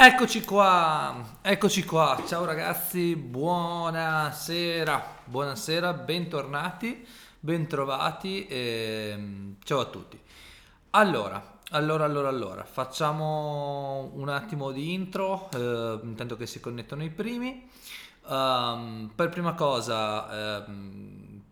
Eccoci qua, eccoci qua, ciao ragazzi, buonasera, buonasera, bentornati, bentrovati, e... ciao a tutti. Allora, allora, allora, allora, facciamo un attimo di intro, eh, intanto che si connettono i primi. Um, per prima cosa, eh,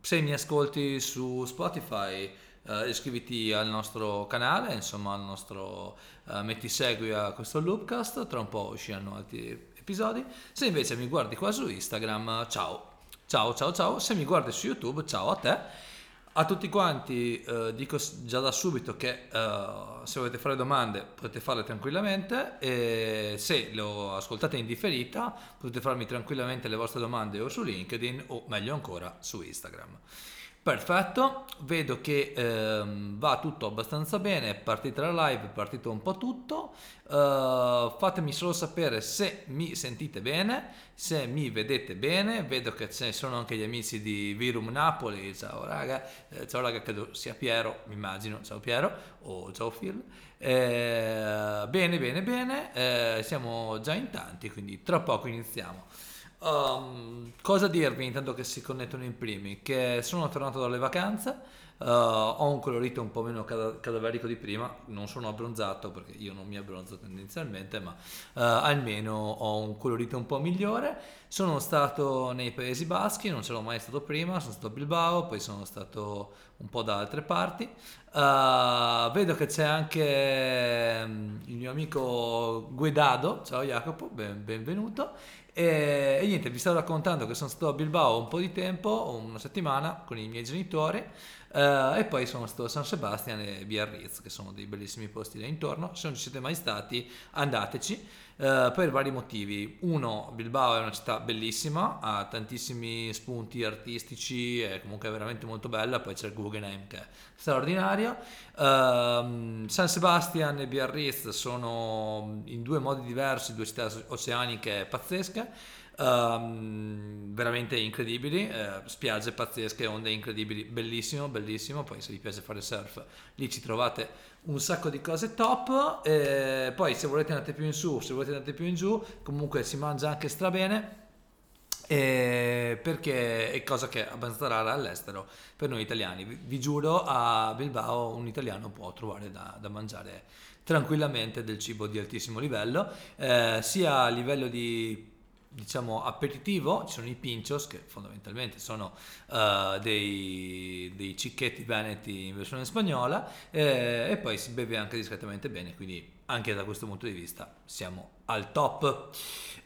se mi ascolti su Spotify, eh, iscriviti al nostro canale, insomma al nostro uh, metti segui a questo Loopcast, tra un po' usciranno altri episodi. Se invece mi guardi qua su Instagram, ciao. Ciao, ciao, ciao. Se mi guardi su YouTube, ciao a te. A tutti quanti uh, dico già da subito che uh, se volete fare domande potete farle tranquillamente e se lo ascoltate in differita potete farmi tranquillamente le vostre domande o su LinkedIn o meglio ancora su Instagram. Perfetto, vedo che ehm, va tutto abbastanza bene, è partita la live, è partito un po' tutto. Uh, fatemi solo sapere se mi sentite bene, se mi vedete bene. Vedo che ci sono anche gli amici di Virum Napoli. Ciao raga, eh, ciao raga, credo sia Piero, mi immagino. Ciao Piero o ciao Phil. Eh, bene, bene, bene, eh, siamo già in tanti, quindi tra poco iniziamo. Um, cosa dirvi intanto che si connettono in primi? Che sono tornato dalle vacanze, uh, ho un colorito un po' meno cada- cadaverico di prima, non sono abbronzato perché io non mi abbronzo tendenzialmente, ma uh, almeno ho un colorito un po' migliore. Sono stato nei Paesi Baschi, non c'ero mai stato prima, sono stato a Bilbao, poi sono stato un po' da altre parti. Uh, vedo che c'è anche um, il mio amico Guedado, ciao Jacopo, ben, benvenuto. E, e, niente, vi stavo raccontando che sono stato a Bilbao un po' di tempo, una settimana con i miei genitori, eh, e poi sono stato a San Sebastian e Biarritz, che sono dei bellissimi posti là intorno. Se non ci siete mai stati, andateci. Uh, per vari motivi. Uno, Bilbao è una città bellissima, ha tantissimi spunti artistici, è comunque veramente molto bella, poi c'è il Guggenheim che è straordinario. Uh, San Sebastian e Biarritz sono in due modi diversi, due città oceaniche pazzesche. Um, veramente incredibili, eh, spiagge pazzesche, onde incredibili, bellissimo, bellissimo. Poi, se vi piace fare surf, lì ci trovate un sacco di cose top. Eh, poi, se volete andate più in su, se volete andate più in giù, comunque si mangia anche strabene. Eh, perché è cosa che è abbastanza rara all'estero per noi italiani. Vi, vi, giuro, a Bilbao un italiano può trovare da, da mangiare tranquillamente del cibo di altissimo livello, eh, sia a livello di diciamo aperitivo ci sono i pinchos che fondamentalmente sono uh, dei, dei, cicchetti veneti in versione spagnola eh, e poi si beve anche discretamente bene quindi anche da questo punto di vista siamo al top.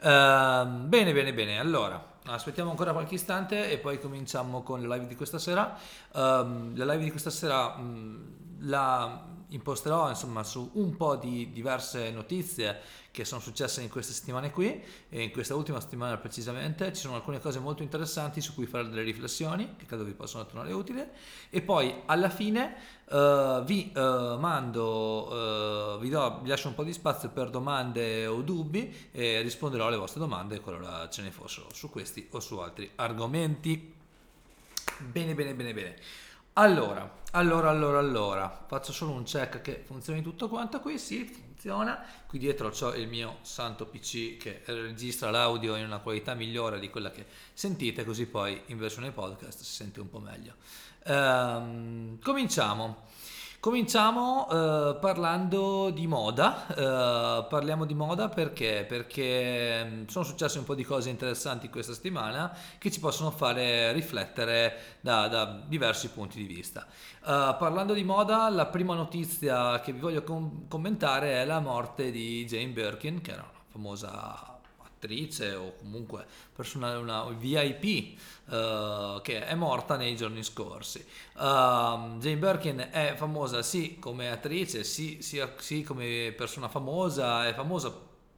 Uh, bene bene bene. Allora aspettiamo ancora qualche istante e poi cominciamo con la live di questa sera. Um, la live di questa sera um, la imposterò insomma su un po' di diverse notizie che sono successe in queste settimane qui e in questa ultima settimana precisamente. Ci sono alcune cose molto interessanti su cui fare delle riflessioni che credo vi possono tornare utili. E poi alla fine uh, vi uh, mando uh, vi, do, vi lascio un po' di spazio per domande o dubbi e risponderò alle vostre domande qualora ce ne fossero su questi o su altri argomenti. Bene bene bene bene allora allora, allora, allora, faccio solo un check che funzioni tutto quanto qui, sì, funziona. Qui dietro ho il mio santo PC che registra l'audio in una qualità migliore di quella che sentite, così poi in versione podcast si sente un po' meglio. Ehm, cominciamo. Cominciamo uh, parlando di moda, uh, parliamo di moda perché? Perché mm, sono successe un po' di cose interessanti questa settimana che ci possono fare riflettere da, da diversi punti di vista. Uh, parlando di moda, la prima notizia che vi voglio com- commentare è la morte di Jane Birkin, che era una famosa attrice o comunque persona, una VIP uh, che è morta nei giorni scorsi. Uh, Jane Birkin è famosa sì come attrice, sì, sì, sì come persona famosa, è famosa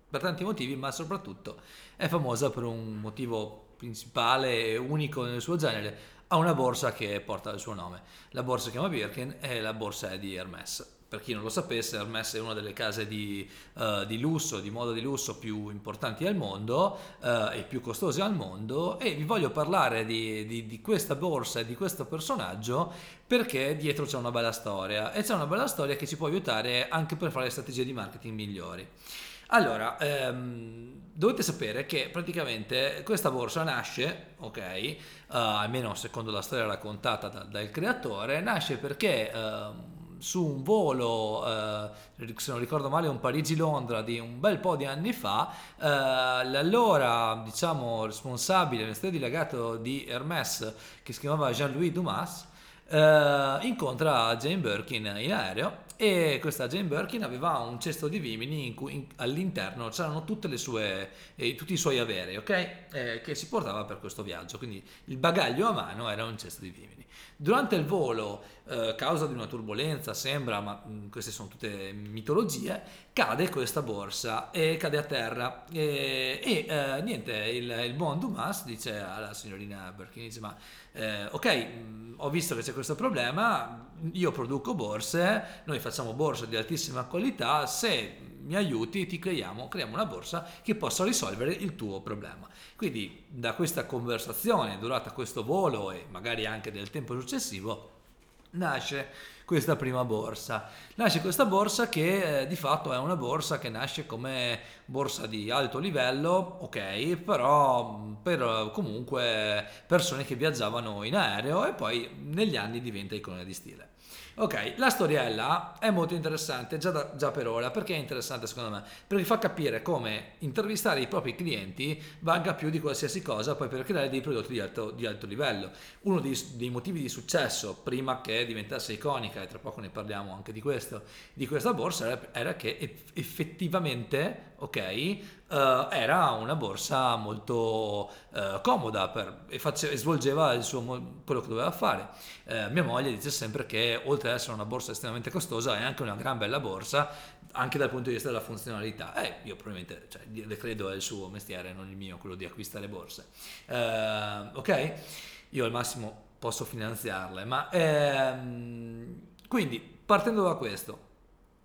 per tanti motivi, ma soprattutto è famosa per un motivo principale e unico nel suo genere. Ha una borsa che porta il suo nome. La borsa si chiama Birkin e la borsa è di Hermes per chi non lo sapesse, Hermes è una delle case di, uh, di lusso, di moda di lusso più importanti al mondo uh, e più costose al mondo e vi voglio parlare di, di, di, questa borsa e di questo personaggio perché dietro c'è una bella storia e c'è una bella storia che ci può aiutare anche per fare strategie di marketing migliori. Allora, ehm, dovete sapere che praticamente questa borsa nasce, ok, uh, almeno secondo la storia raccontata da, dal creatore, nasce perché uh, su un volo, uh, se non ricordo male, un Parigi-Londra di un bel po' di anni fa, l'allora diciamo responsabile, il legato di Hermès, che si chiamava Jean-Louis Dumas, Uh, incontra Jane Birkin in aereo e questa Jane Birkin aveva un cesto di vimini in cui in, all'interno c'erano sue, eh, tutti i suoi averi, ok? Eh, che si portava per questo viaggio, quindi il bagaglio a mano era un cesto di vimini. Durante il volo, eh, causa di una turbolenza, sembra, ma mm, queste sono tutte mitologie, cade questa borsa e cade a terra e, e eh, niente, il, il buon Dumas dice alla signorina Birkin, dice ma eh, ok, mh, ho visto che c'è questo problema, io produco borse, noi facciamo borse di altissima qualità, se mi aiuti ti creiamo, creiamo una borsa che possa risolvere il tuo problema. Quindi da questa conversazione durata questo volo e magari anche del tempo successivo nasce questa prima borsa. Nasce questa borsa che eh, di fatto è una borsa che nasce come borsa di alto livello, ok, però per comunque persone che viaggiavano in aereo e poi negli anni diventa icona di stile. Ok, la storiella è molto interessante già, da, già, per ora, perché è interessante secondo me? Perché fa capire come intervistare i propri clienti valga più di qualsiasi cosa poi per creare dei prodotti di alto, di alto livello. Uno dei, dei, motivi di successo prima che diventasse iconica, e tra poco ne parliamo anche di questo, di questa borsa, era, era che effettivamente, ok, Uh, era una borsa molto uh, comoda per, e, face, e, svolgeva suo, quello che doveva fare. Uh, mia moglie dice sempre che oltre ad essere una borsa estremamente costosa è anche una gran bella borsa anche dal punto di vista della funzionalità. Eh, io probabilmente, cioè, le credo è il suo mestiere, non il mio, quello di acquistare borse. ok? Io al massimo posso finanziarle, ma ehm, quindi partendo da questo,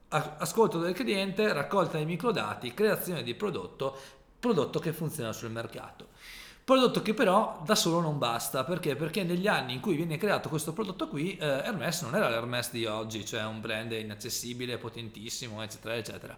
ascolto del cliente, raccolta dei microdati, creazione di prodotto, prodotto che funziona sul mercato. Prodotto che però da solo non basta, perché? Perché negli anni in cui viene creato questo prodotto qui, eh, Hermes non era l'Hermes di oggi, cioè un brand inaccessibile, potentissimo, eccetera, eccetera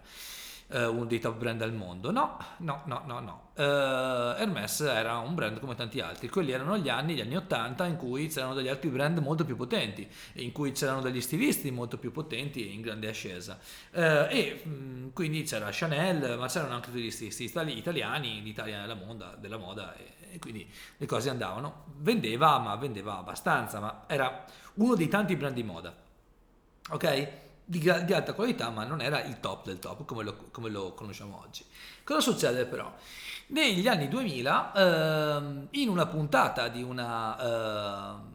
eh, uno dei top brand al mondo. No, no, no, no, no. Eh, Hermes era un brand come tanti altri. Quelli erano gli anni, gli anni 80 in cui c'erano degli altri brand molto più potenti, in cui c'erano degli stilisti molto più potenti e in grande ascesa. Eh, e mh, mm, quindi c'era Chanel, ma c'erano anche degli stilisti italiani, l'Italia della moda, della moda e, e quindi le cose andavano. Vendeva, ma vendeva abbastanza, ma era uno dei tanti brand di moda. Ok? Di, di, alta qualità, ma non era il top del top come lo, come lo conosciamo oggi. Cosa succede però? Negli anni 2000, ehm, in una puntata di una... Eh,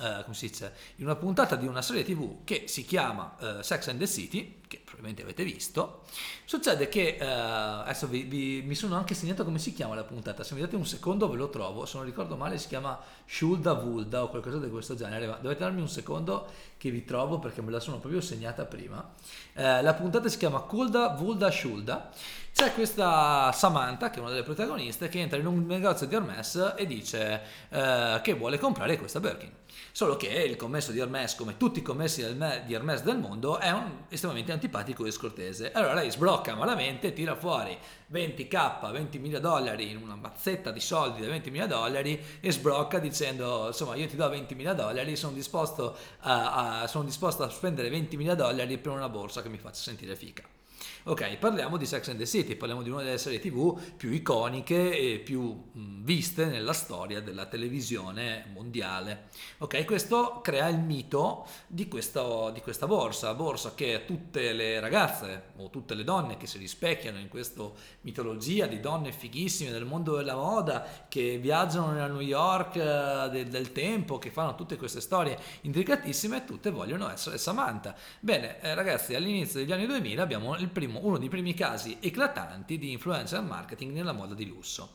eh, come si dice, in una puntata di una serie tv che si chiama uh, Sex and the City, che probabilmente avete visto, succede che, uh, adesso vi, vi, mi sono anche segnato come si chiama la puntata, se mi date un secondo ve lo trovo, se non ricordo male si chiama Shulda Vulda o qualcosa di questo genere, ma dovete darmi un secondo che vi trovo perché me la sono proprio segnata prima. la puntata si chiama Kulda Vulda Shulda, c'è questa Samantha, che è una delle protagoniste, che entra in un negozio di Hermes e dice che vuole comprare questa Birkin Solo che il commesso di Hermes, come tutti i commessi di Hermes del mondo, è estremamente antipatico e scortese. Allora lei sblocca malamente, tira fuori 20k, 20 mila dollari in una mazzetta di soldi da 20 mila dollari e sblocca dicendo insomma io ti do 20 mila dollari, sono disposto a, a, sono disposto a spendere 20 mila dollari per una borsa che mi faccia sentire fica. Ok, parliamo di Sex and the City, parliamo di una delle serie tv più iconiche e più viste nella storia della televisione mondiale. Ok, questo crea il mito di, questo, di questa borsa, borsa che tutte le ragazze o tutte le donne che si rispecchiano in questa mitologia di donne fighissime del mondo della moda, che viaggiano nella New York eh, del, del tempo, che fanno tutte queste storie intricatissime, tutte vogliono essere Samantha. Bene, eh, ragazzi, all'inizio degli anni 2000 abbiamo il primo primo, uno dei primi casi eclatanti di influencer marketing nella moda di lusso.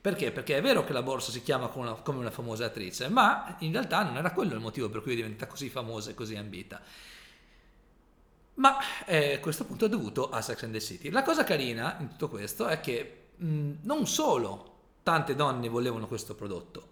Perché? Perché è vero che la borsa si chiama come una, come una famosa attrice, ma in realtà non era quello il motivo per cui è diventata così famosa e così ambita. Ma eh, questo punto è dovuto a Sex and the City. La cosa carina in tutto questo è che mh, non solo tante donne volevano questo prodotto,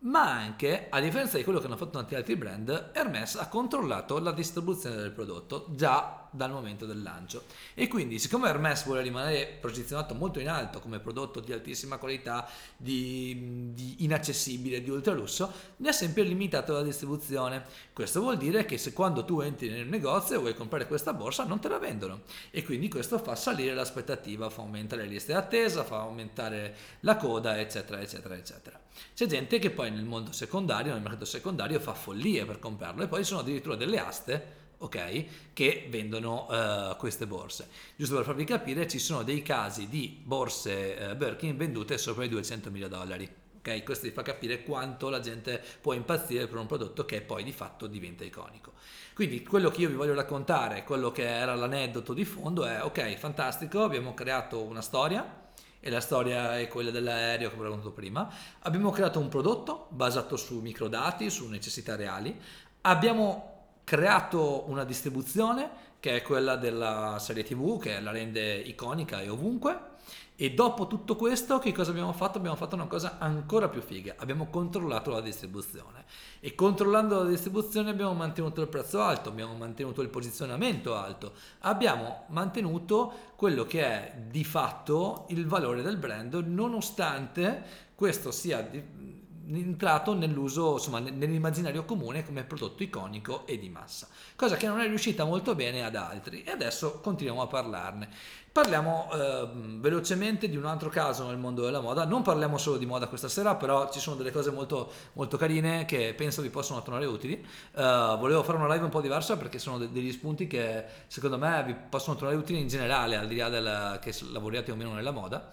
ma anche, a differenza di quello che hanno fatto tanti altri brand, Hermes ha controllato la distribuzione del prodotto già dal momento del lancio. E quindi, siccome Hermes vuole rimanere posizionato molto in alto come prodotto di altissima qualità, di, di inaccessibile, di ultralusso, ne ha sempre limitato la distribuzione. Questo vuol dire che se quando tu entri nel negozio e vuoi comprare questa borsa non te la vendono e quindi questo fa salire l'aspettativa, fa aumentare le liste d'attesa, fa aumentare la coda, eccetera, eccetera, eccetera. C'è gente che poi nel mondo secondario, nel mercato secondario, fa follie per comprarlo e poi sono addirittura delle aste ok, che vendono uh, queste borse. Giusto per farvi capire, ci sono dei casi di borse uh, Birkin vendute sopra i 200 mila dollari. Ok, questo vi fa capire quanto la gente può impazzire per un prodotto che poi di fatto diventa iconico. Quindi quello che io vi voglio raccontare, quello che era l'aneddoto di fondo è ok, fantastico, abbiamo creato una storia, e la storia è quella dell'aereo che ho raccontato prima. Abbiamo creato un prodotto basato su microdati, su necessità reali. Abbiamo creato una distribuzione che è quella della serie TV che la rende iconica e ovunque. E dopo tutto questo, che cosa abbiamo fatto? Abbiamo fatto una cosa ancora più figa. Abbiamo controllato la distribuzione. E controllando la distribuzione abbiamo mantenuto il prezzo alto, abbiamo mantenuto il posizionamento alto, abbiamo mantenuto quello che è di fatto il valore del brand, nonostante questo sia di, entrato nell'uso, insomma, nell'immaginario comune come prodotto iconico e di massa, cosa che non è riuscita molto bene ad altri e adesso continuiamo a parlarne. Parliamo eh, velocemente di un altro caso nel mondo della moda, non parliamo solo di moda questa sera, però ci sono delle cose molto, molto carine che penso vi possono tornare utili. Uh, volevo fare una live un po' diversa perché sono de- degli spunti che secondo me vi possono tornare utili in generale, al di là del che lavoriate o meno nella moda.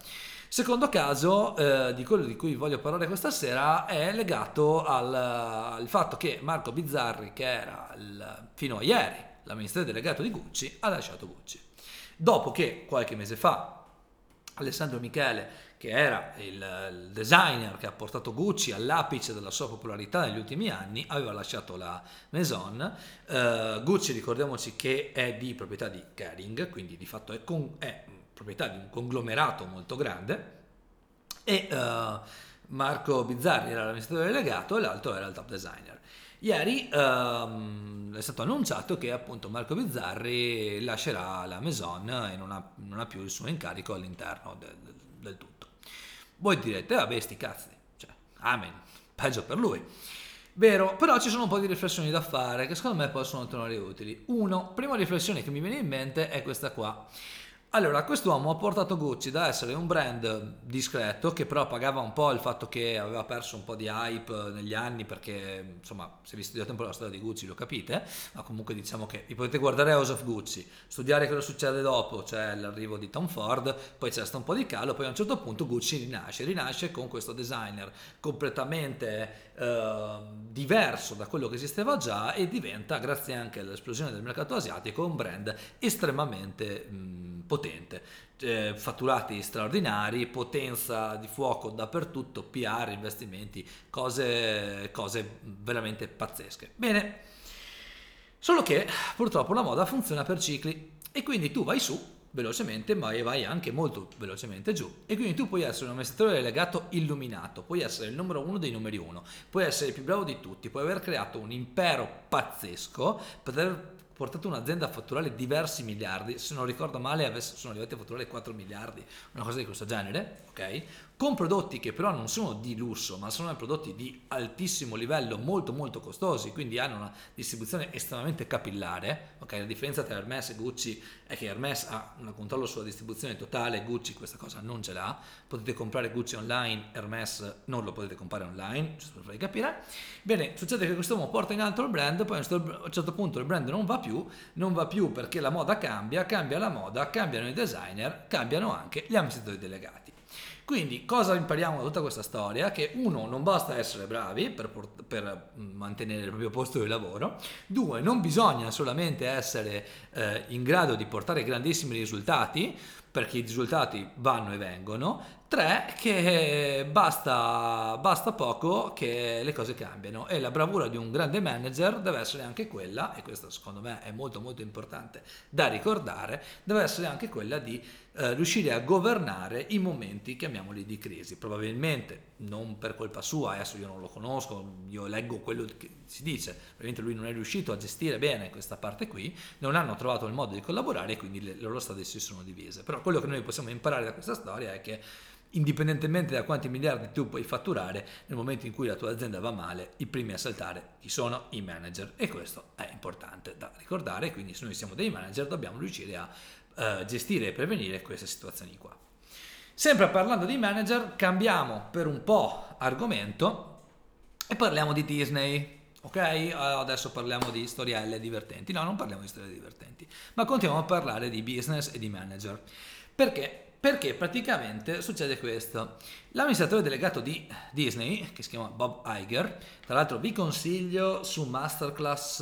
Secondo caso, eh, di quello di cui voglio parlare questa sera, è legato al, al fatto che Marco Bizzarri, che era il, fino a ieri l'amministratore delegato di Gucci, ha lasciato Gucci. Dopo che qualche mese fa Alessandro Michele, che era il, designer che ha portato Gucci all'apice della sua popolarità negli ultimi anni, aveva lasciato la Maison. Uh, Gucci, ricordiamoci che è di proprietà di Kering, quindi di fatto è, con, è proprietà di un conglomerato molto grande e uh, Marco Bizzarri era l'amministratore delegato e l'altro era il top designer. Ieri um, è stato annunciato che appunto Marco Bizzarri lascerà la Maison e non ha, non ha più il suo incarico all'interno del, del, del tutto. Voi direte, vabbè sti cazzi, cioè, amen, peggio per lui. Vero, però ci sono un po' di riflessioni da fare che secondo me possono tornare utili. Uno, prima riflessione che mi viene in mente è questa qua. Allora, quest'uomo ha portato Gucci da essere un brand discreto che però pagava un po' il fatto che aveva perso un po' di hype negli anni perché, insomma, se vi studiate un po' la storia di Gucci lo capite, ma comunque diciamo che vi potete guardare House of Gucci, studiare cosa succede dopo, cioè l'arrivo di Tom Ford, poi c'è stato un po' di calo, poi a un certo punto Gucci rinasce, rinasce con questo designer completamente eh, diverso da quello che esisteva già e diventa, grazie anche all'esplosione del mercato asiatico, un brand estremamente mh, potente. Eh, fatturati straordinari, potenza di fuoco dappertutto, PR, investimenti, cose, cose veramente pazzesche. Bene, solo che purtroppo la moda funziona per cicli e quindi tu vai su velocemente, ma vai anche molto velocemente giù. E quindi tu puoi essere un amministratore delegato illuminato, puoi essere il numero uno dei numeri uno, puoi essere il più bravo di tutti, puoi aver creato un impero pazzesco, poter portato un'azienda a fatturare diversi miliardi, se non ricordo male sono arrivati a fatturare 4 miliardi, una cosa di questo genere, ok? Con prodotti che però non sono di lusso, ma sono prodotti di altissimo livello, molto molto costosi, quindi hanno una distribuzione estremamente capillare, ok? La differenza tra Hermes e Gucci è che Hermes ha un controllo sulla distribuzione totale, Gucci questa cosa non ce l'ha, potete comprare Gucci online, Hermes non lo potete comprare online, giusto per farvi capire. Bene, succede che quest'uomo porta in alto il brand, poi a un certo punto il brand non va più, non va più perché la moda cambia, cambia la moda, cambiano i designer, cambiano anche gli amministratori delegati. Quindi cosa impariamo da tutta questa storia? Che uno, non basta essere bravi per, per mantenere il proprio posto di lavoro, due, non bisogna solamente essere eh, in grado di portare grandissimi risultati, perché i risultati vanno e vengono, Tre, che basta, basta, poco che le cose cambiano. E la bravura di un grande manager deve essere anche quella, e questo secondo me è molto molto importante da ricordare, deve essere anche quella di eh, riuscire a governare i momenti, chiamiamoli, di crisi. Probabilmente non per colpa sua, adesso io non lo conosco, io leggo quello che si dice, probabilmente lui non è riuscito a gestire bene questa parte qui, non hanno trovato il modo di collaborare e quindi le loro strade si sono divise. Però quello che noi possiamo imparare da questa storia è che indipendentemente da quanti miliardi tu puoi fatturare, nel momento in cui la tua azienda va male, i primi a saltare chi sono i manager e questo è importante da ricordare, quindi se noi siamo dei manager dobbiamo riuscire a uh, gestire e prevenire queste situazioni qua. Sempre parlando di manager, cambiamo per un po' argomento e parliamo di Disney. Ok, adesso parliamo di storielle divertenti. No, non parliamo di storie divertenti, ma continuiamo a parlare di business e di manager. Perché? Perché praticamente succede questo. L'amministratore delegato di Disney, che si chiama Bob Iger, tra l'altro vi consiglio su Masterclass,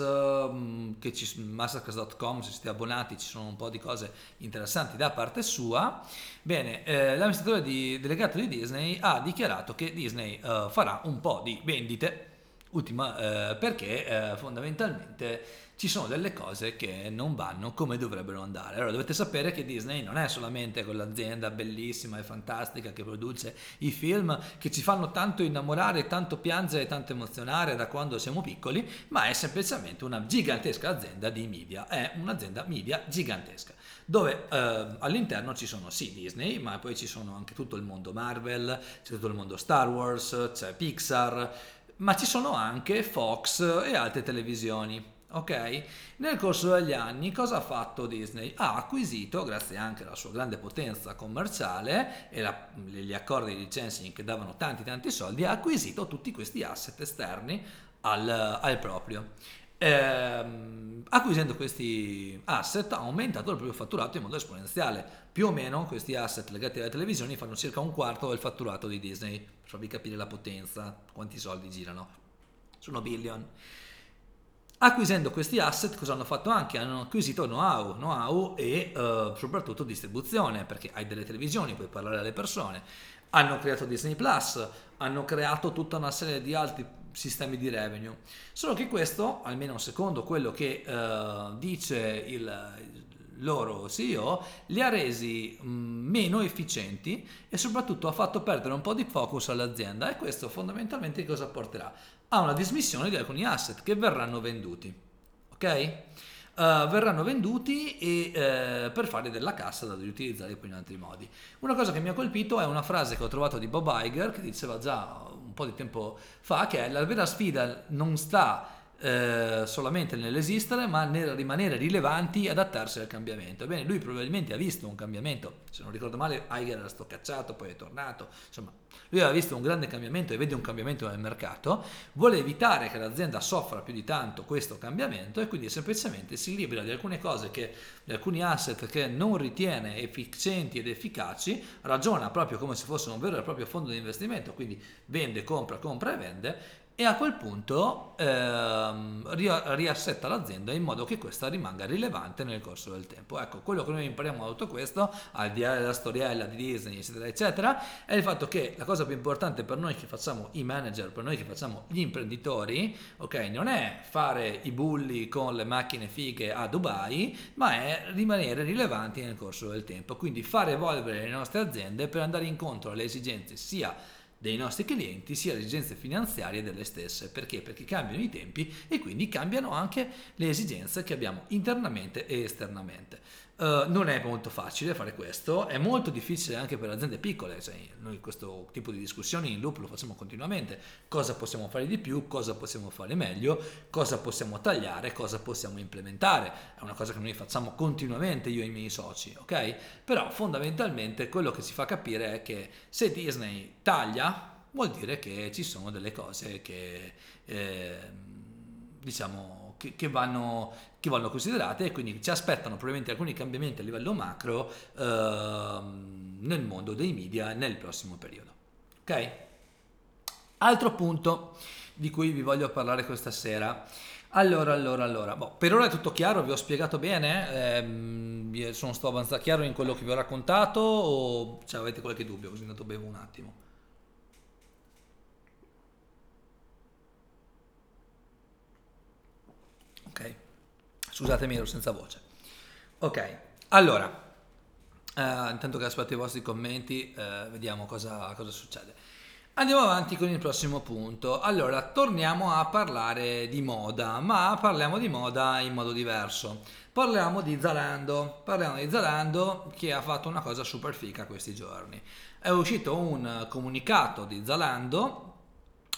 che ci, masterclass.com, se siete abbonati ci sono un po' di cose interessanti da parte sua. Bene, eh, l'amministratore di, delegato di Disney ha dichiarato che Disney uh, farà un po' di vendite, ultima, eh, perché eh, fondamentalmente ci sono delle cose che non vanno come dovrebbero andare. Allora dovete sapere che Disney non è solamente quell'azienda bellissima e fantastica che produce i film che ci fanno tanto innamorare, tanto piangere e tanto emozionare da quando siamo piccoli, ma è semplicemente una gigantesca azienda di media, è un'azienda media gigantesca dove eh, all'interno ci sono sì Disney, ma poi ci sono anche tutto il mondo Marvel, c'è tutto il mondo Star Wars, c'è Pixar, ma ci sono anche Fox e altre televisioni. Ok? Nel corso degli anni cosa ha fatto Disney? Ha acquisito, grazie anche alla sua grande potenza commerciale e la, gli accordi di licensing che davano tanti tanti soldi, ha acquisito tutti questi asset esterni al, al proprio. Ehm, acquisendo questi asset ha aumentato il proprio fatturato in modo esponenziale. Più o meno questi asset legati alle televisioni fanno circa un quarto del fatturato di Disney, per farvi capire la potenza, quanti soldi girano. Sono billion. Acquisendo questi asset, cosa hanno fatto anche? Hanno acquisito know-how, know-how e uh, soprattutto distribuzione, perché hai delle televisioni, puoi parlare alle persone. Hanno creato Disney Plus, hanno creato tutta una serie di altri sistemi di revenue. Solo che questo, almeno secondo quello che uh, dice il, loro CEO, li ha resi mh, meno efficienti e soprattutto ha fatto perdere un po' di focus all'azienda e questo fondamentalmente cosa porterà? A una dismissione di alcuni asset che verranno venduti. Ok? Uh, verranno venduti e, uh, per fare della cassa da riutilizzare poi in altri modi. Una cosa che mi ha colpito è una frase che ho trovato di Bob Iger che diceva già un po' di tempo fa che la vera sfida non sta eh, solamente nell'esistere, ma nel rimanere rilevanti e adattarsi al cambiamento. Ebbene, lui probabilmente ha visto un cambiamento, se non ricordo male, Eiger era stato cacciato, poi è tornato, insomma, lui aveva visto un grande cambiamento e vede un cambiamento nel mercato, vuole evitare che l'azienda soffra più di tanto questo cambiamento e quindi semplicemente si libera di alcune cose che, di alcuni asset che non ritiene efficienti ed efficaci, ragiona proprio come se fosse un vero e proprio fondo di investimento, quindi vende, compra, compra e vende e a quel punto ehm, riassetta l'azienda in modo che questa rimanga rilevante nel corso del tempo. Ecco, quello che noi impariamo da tutto questo, al di là della storiella di Disney, eccetera, eccetera, è il fatto che la cosa più importante per noi che facciamo i manager, per noi che facciamo gli imprenditori, ok, non è fare i bulli con le macchine fighe a Dubai, ma è rimanere rilevanti nel corso del tempo. Quindi fare evolvere le nostre aziende per andare incontro alle esigenze sia dei nostri clienti sia le esigenze finanziarie delle stesse. Perché? Perché cambiano i tempi e quindi cambiano anche le esigenze che abbiamo internamente e esternamente. Uh, non è molto facile fare questo, è molto difficile anche per aziende piccole, cioè noi questo tipo di discussioni in loop lo facciamo continuamente, cosa possiamo fare di più, cosa possiamo fare meglio, cosa possiamo tagliare, cosa possiamo implementare, è una cosa che noi facciamo continuamente io e i miei soci, ok? Però fondamentalmente quello che si fa capire è che se Disney taglia vuol dire che ci sono delle cose che eh, diciamo che, che, vanno, che, vanno, considerate e quindi ci aspettano probabilmente alcuni cambiamenti a livello macro eh, nel mondo dei media nel prossimo periodo. Ok? Altro punto di cui vi voglio parlare questa sera. Allora, allora, allora, boh, per ora è tutto chiaro, vi ho spiegato bene, ehm, sono stato abbastanza chiaro in quello che vi ho raccontato o cioè, avete qualche dubbio? Così intanto bevo un attimo. Ok, scusatemi, ero senza voce. Ok, allora, eh, intanto che aspetto i vostri commenti, eh, vediamo cosa, cosa succede. Andiamo avanti con il prossimo punto. Allora, torniamo a parlare di moda, ma parliamo di moda in modo diverso. Parliamo di Zalando. Parliamo di Zalando che ha fatto una cosa super fica questi giorni. È uscito un comunicato di Zalando.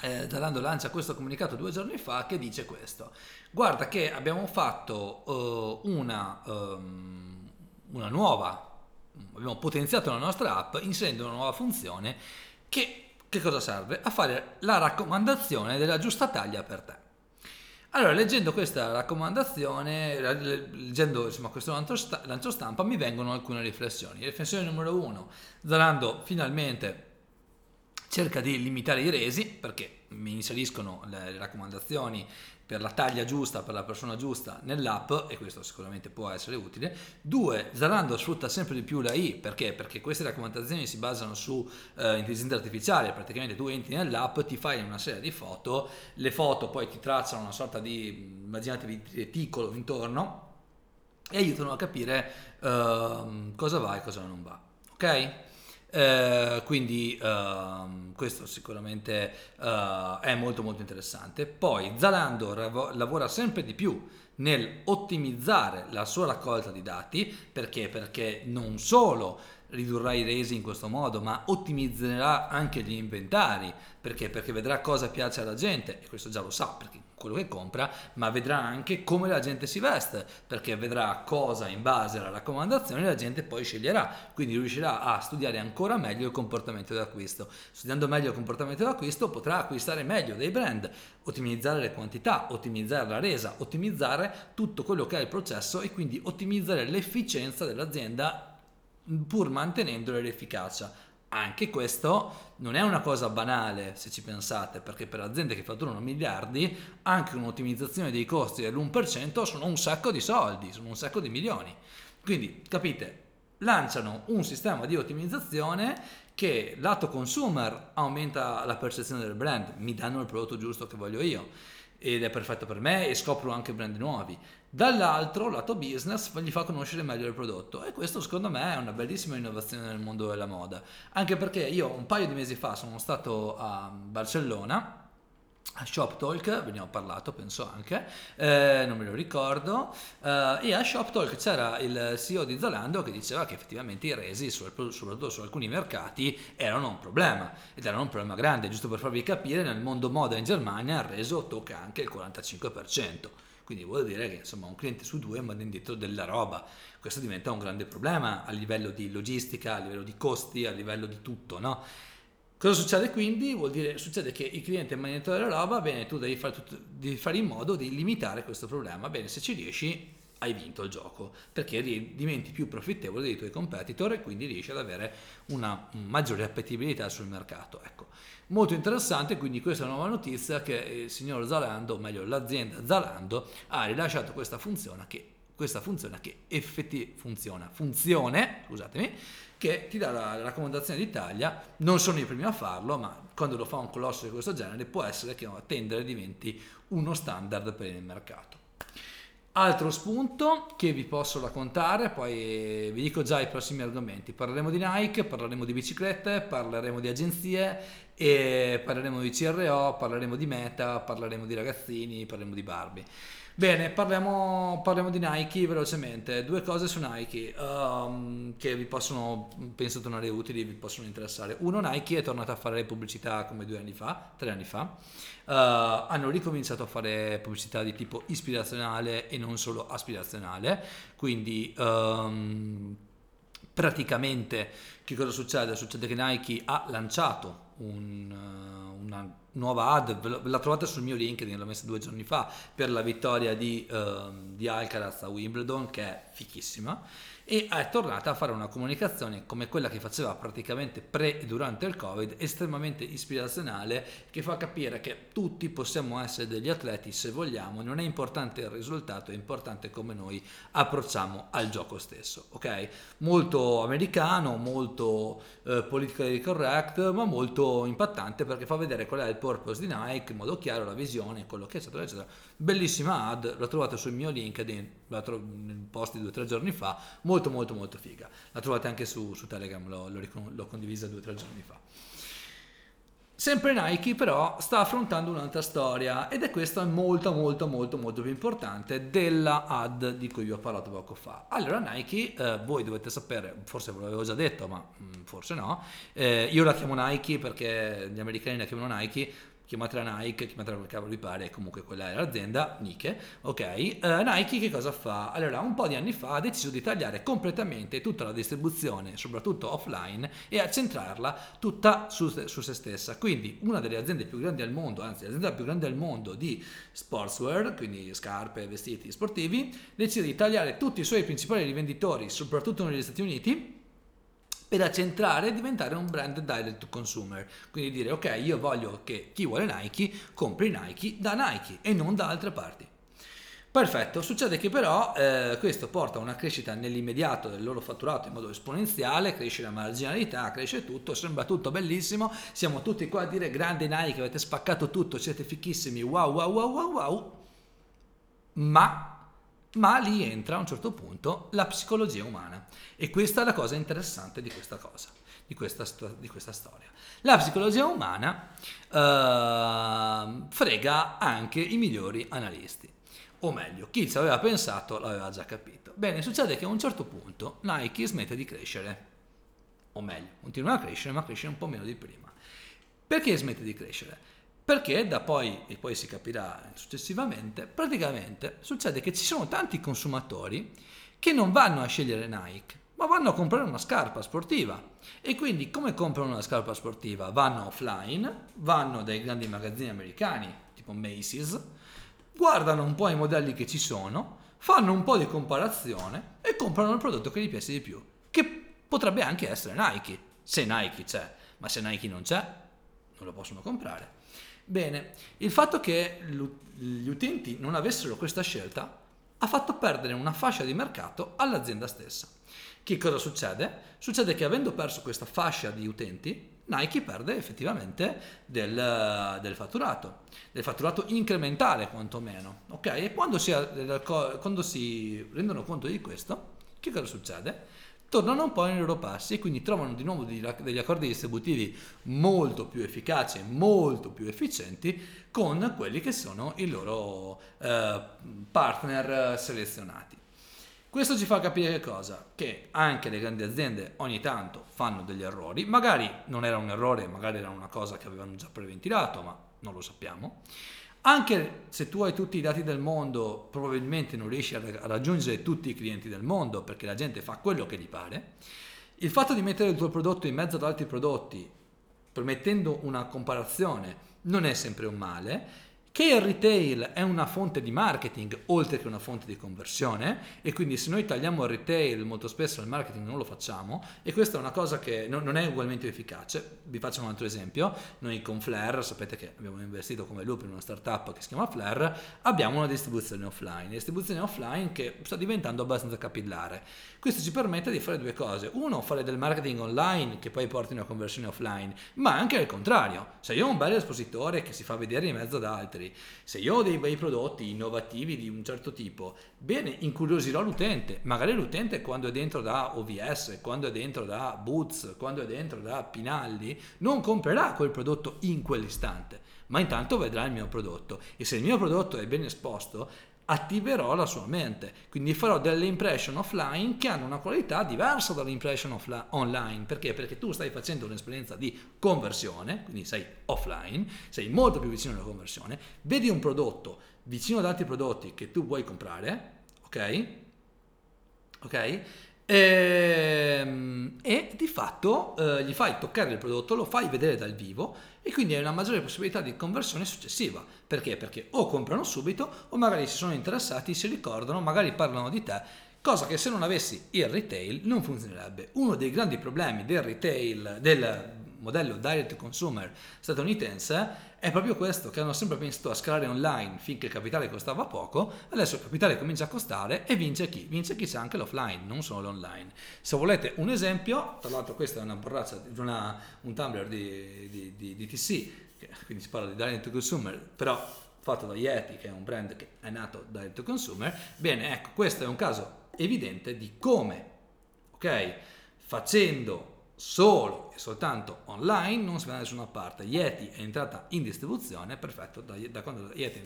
Eh, Zalando lancia questo comunicato due giorni fa che dice questo. Guarda che abbiamo fatto uh, una, um, una nuova, abbiamo potenziato la nostra app inserendo una nuova funzione che che cosa serve? A fare la raccomandazione della giusta taglia per te. Allora, leggendo questa raccomandazione, leggendo insomma, questo lancio stampa, mi vengono alcune riflessioni. Riflessione numero uno, Zalando finalmente cerca di limitare i resi perché mi inseriscono le raccomandazioni per la taglia giusta, per la persona giusta nell'app e questo sicuramente può essere utile. Due, Zalando sfrutta sempre di più la I perché? Perché queste raccomandazioni si basano su eh, intelligenza artificiale, praticamente tu entri nell'app, ti fai una serie di foto, le foto poi ti tracciano una sorta di, immaginatevi, reticolo intorno e aiutano a capire eh, cosa va e cosa non va. Ok? Eh, quindi uh, questo sicuramente uh, è molto molto interessante. Poi Zalando rav- lavora sempre di più nel ottimizzare la sua raccolta di dati perché? Perché non solo ridurrà i resi in questo modo, ma ottimizzerà anche gli inventari perché? Perché vedrà cosa piace alla gente e questo già lo sa perché quello che compra, ma vedrà anche come la gente si veste, perché vedrà cosa in base alla raccomandazione la gente poi sceglierà, quindi riuscirà a studiare ancora meglio il comportamento d'acquisto. Studiando meglio il comportamento d'acquisto potrà acquistare meglio dei brand, ottimizzare le quantità, ottimizzare la resa, ottimizzare tutto quello che è il processo e quindi ottimizzare l'efficienza dell'azienda pur mantenendo l'efficacia anche questo non è una cosa banale se ci pensate, perché per aziende che fatturano miliardi, anche un'ottimizzazione dei costi dell'1% sono un sacco di soldi, sono un sacco di milioni. Quindi, capite, lanciano un sistema di ottimizzazione che lato consumer aumenta la percezione del brand, mi danno il prodotto giusto che voglio io ed è perfetto per me e scopro anche brand nuovi. Dall'altro, lato business, gli fa conoscere meglio il prodotto e questo secondo me è una bellissima innovazione nel mondo della moda, anche perché io un paio di mesi fa sono stato a Barcellona a Shop Talk, ve ne ho parlato penso anche, eh, non me lo ricordo, eh, e a Shop Talk c'era il CEO di Zalando che diceva che effettivamente i resi, soprattutto su alcuni mercati, erano un problema, ed erano un problema grande, giusto per farvi capire, nel mondo moda in Germania il reso tocca anche il 45%. Quindi vuol dire che insomma un cliente su due manda indietro della roba. Questo diventa un grande problema a livello di logistica, a livello di costi, a livello di tutto, no? Cosa succede quindi? Vuol dire succede che il cliente mangia la roba, bene, tu devi fare, tutto, devi fare, in modo di limitare questo problema. Bene, se ci riesci hai vinto il gioco, perché diventi più profittevole dei tuoi competitor e quindi riesci ad avere una maggiore appetibilità sul mercato. Ecco. Molto interessante, quindi questa nuova notizia che il signor Zalando, o meglio l'azienda Zalando, ha rilasciato questa funzione che, questa funzione che effettivamente funziona, funzione, scusatemi, che ti dà la raccomandazione d'Italia, non sono i primi a farlo, ma quando lo fa un colosso di questo genere può essere che a tendere diventi uno standard per il mercato. Altro spunto che vi posso raccontare, poi vi dico già i prossimi argomenti. Parleremo di Nike, parleremo di biciclette, parleremo di agenzie e parleremo di CRO, parleremo di Meta, parleremo di ragazzini, parleremo di Barbie. Bene, parliamo, parliamo, di Nike velocemente. Due cose su Nike um, che vi possono, penso, tornare utili, vi possono interessare. Uno, Nike è tornata a fare pubblicità come due anni fa, tre anni fa. Uh, hanno ricominciato a fare pubblicità di tipo ispirazionale e non solo aspirazionale. Quindi um, praticamente che cosa succede? Succede che Nike ha lanciato un, uh, una nuova ad, la trovate sul mio LinkedIn, l'ho messa due giorni fa, per la vittoria di, uh, di Alcaraz a Wimbledon, che è fichissima e è tornata a fare una comunicazione come quella che faceva praticamente pre e durante il covid estremamente ispirazionale che fa capire che tutti possiamo essere degli atleti se vogliamo non è importante il risultato è importante come noi approcciamo al gioco stesso ok? Molto americano molto eh, politically correct ma molto impattante perché fa vedere qual è il purpose di Nike in modo chiaro la visione quello che è eccetera eccetera bellissima ad la trovate sul mio LinkedIn la trovo in posti due o tre giorni fa molto molto molto figa. La trovate anche su, su Telegram, l'ho, l'ho, l'ho condivisa due o tre giorni fa. Sempre Nike però sta affrontando un'altra storia ed è questa molto molto molto molto più importante della ad di cui vi ho parlato poco fa. Allora Nike, eh, voi dovete sapere, forse ve l'avevo già detto ma mh, mm, forse no, eh, io la chiamo Nike perché gli americani la chiamano Nike chiamatela Nike, chiamatela come cavolo vi pare, comunque quella è l'azienda, Nike, ok? Uh, Nike che cosa fa? Allora, un po' di anni fa ha deciso di tagliare completamente tutta la distribuzione, soprattutto offline, e accentrarla tutta su, su se stessa. Quindi una delle aziende più grandi al mondo, anzi l'azienda più grande al mondo di sportswear, quindi scarpe, vestiti sportivi, decide di tagliare tutti i suoi principali rivenditori, soprattutto negli Stati Uniti, per accentrare e diventare un brand direct to consumer. Quindi dire ok, io voglio che chi vuole Nike compri Nike da Nike e non da altre parti. Perfetto, succede che però eh, questo porta a una crescita nell'immediato del loro fatturato in modo esponenziale, cresce la marginalità, cresce tutto, sembra tutto bellissimo, siamo tutti qua a dire grande Nike, avete spaccato tutto, siete fichissimi, wow wow wow wow wow, ma ma lì entra a un certo punto la psicologia umana e questa è la cosa interessante di questa cosa, di questa, di questa storia. La psicologia umana uh, frega anche i migliori analisti, o meglio, chi ci aveva pensato l'aveva già capito. Bene, succede che a un certo punto Nike smette di crescere, o meglio, continua a crescere ma cresce un po' meno di prima. Perché smette di crescere? Perché da poi, e poi si capirà successivamente, praticamente succede che ci sono tanti consumatori che non vanno a scegliere Nike, ma vanno a comprare una scarpa sportiva. E quindi come comprano una scarpa sportiva? Vanno offline, vanno dai grandi magazzini americani, tipo Macy's, guardano un po' i modelli che ci sono, fanno un po' di comparazione e comprano il prodotto che gli piace di più, che potrebbe anche essere Nike, se Nike c'è, ma se Nike non c'è, non lo possono comprare. Bene, il fatto che gli utenti non avessero questa scelta ha fatto perdere una fascia di mercato all'azienda stessa. Che cosa succede? Succede che avendo perso questa fascia di utenti, Nike perde effettivamente del, del fatturato, del fatturato incrementale quantomeno. Ok? E quando si, quando si rendono conto di questo, che cosa succede? Tornano un po' nei loro passi e quindi trovano di nuovo degli accordi distributivi molto più efficaci molto più efficienti con quelli che sono i loro eh, partner selezionati. Questo ci fa capire che cosa? Che anche le grandi aziende ogni tanto fanno degli errori, magari non era un errore, magari era una cosa che avevano già preventilato, ma non lo sappiamo. Anche se tu hai tutti i dati del mondo, probabilmente non riesci a raggiungere tutti i clienti del mondo perché la gente fa quello che gli pare. Il fatto di mettere il tuo prodotto in mezzo ad altri prodotti, permettendo una comparazione, non è sempre un male che il retail è una fonte di marketing oltre che una fonte di conversione e quindi se noi tagliamo il retail molto spesso il marketing non lo facciamo e questa è una cosa che non è ugualmente efficace. Vi faccio un altro esempio, noi con Flare, sapete che abbiamo investito come loop in una startup che si chiama Flare, abbiamo una distribuzione offline, distribuzione offline che sta diventando abbastanza capillare. Questo ci permette di fare due cose, uno fare del marketing online che poi porti una conversione offline, ma anche al contrario, se io ho un bel espositore che si fa vedere in mezzo ad altri, altri. Se io ho dei bei prodotti innovativi di un certo tipo, bene, incuriosirò l'utente. Magari l'utente quando è dentro da OVS, quando è dentro da Boots, quando è dentro da Pinalli, non comprerà quel prodotto in quell'istante, ma intanto vedrà il mio prodotto. E se il mio prodotto è ben esposto, attiverò la sua mente. Quindi farò delle impression offline che hanno una qualità diversa dall'impression offline, online. Perché? Perché tu stai facendo un'esperienza di conversione, quindi sei offline, sei molto più vicino alla conversione, vedi un prodotto vicino ad altri prodotti che tu vuoi comprare, ok? Ok? E, ehm, e di fatto eh, gli fai toccare il prodotto, lo fai vedere dal vivo e quindi hai una maggiore possibilità di conversione successiva. Perché? Perché o comprano subito o magari si sono interessati, si ricordano, magari parlano di te, cosa che se non avessi il retail non funzionerebbe. Uno dei grandi problemi del retail, del modello direct consumer statunitense è proprio questo, che hanno sempre pensato a scalare online finché il capitale costava poco, adesso il capitale comincia a costare e vince chi? Vince chi c'è anche l'offline, non solo l'online. Se volete un esempio, tra l'altro questa è una borraccia, una, un tumbler di, di, di, di TC, quindi si parla di direct consumer, però fatto da Yeti, che è un brand che è nato direct consumer, bene, ecco, questo è un caso evidente di come, ok, facendo solo e soltanto online, non si va da nessuna parte. Yeti è entrata in distribuzione, perfetto, da, da quando Yeti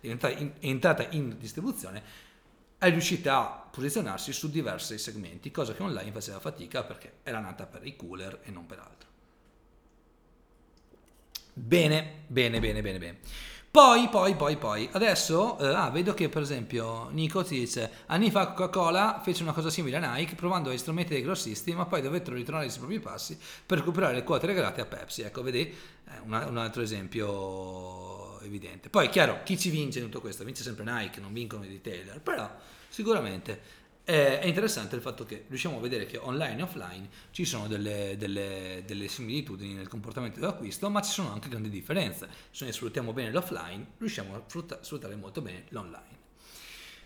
è entrata in distribuzione è riuscita a posizionarsi su diversi segmenti, cosa che online faceva fatica perché era nata per i cooler e non per altro. Bene, bene, bene, bene, bene. Poi, poi, poi, poi, adesso, eh, ah, vedo che per esempio Nico ti dice, anni fa Coca-Cola fece una cosa simile a Nike provando gli strumenti dei grossisti, ma poi dovettero ritornare sui propri passi per recuperare le quote regalate a Pepsi. Ecco, vedi, eh, una, un altro esempio evidente. Poi, chiaro, chi ci vince in tutto questo? Vince sempre Nike, non vincono i retailer, però sicuramente è interessante il fatto che riusciamo a vedere che online e offline ci sono delle, delle, delle similitudini nel comportamento dell'acquisto, ma ci sono anche grandi differenze. Se noi sfruttiamo bene l'offline, riusciamo a sfruttare molto bene l'online.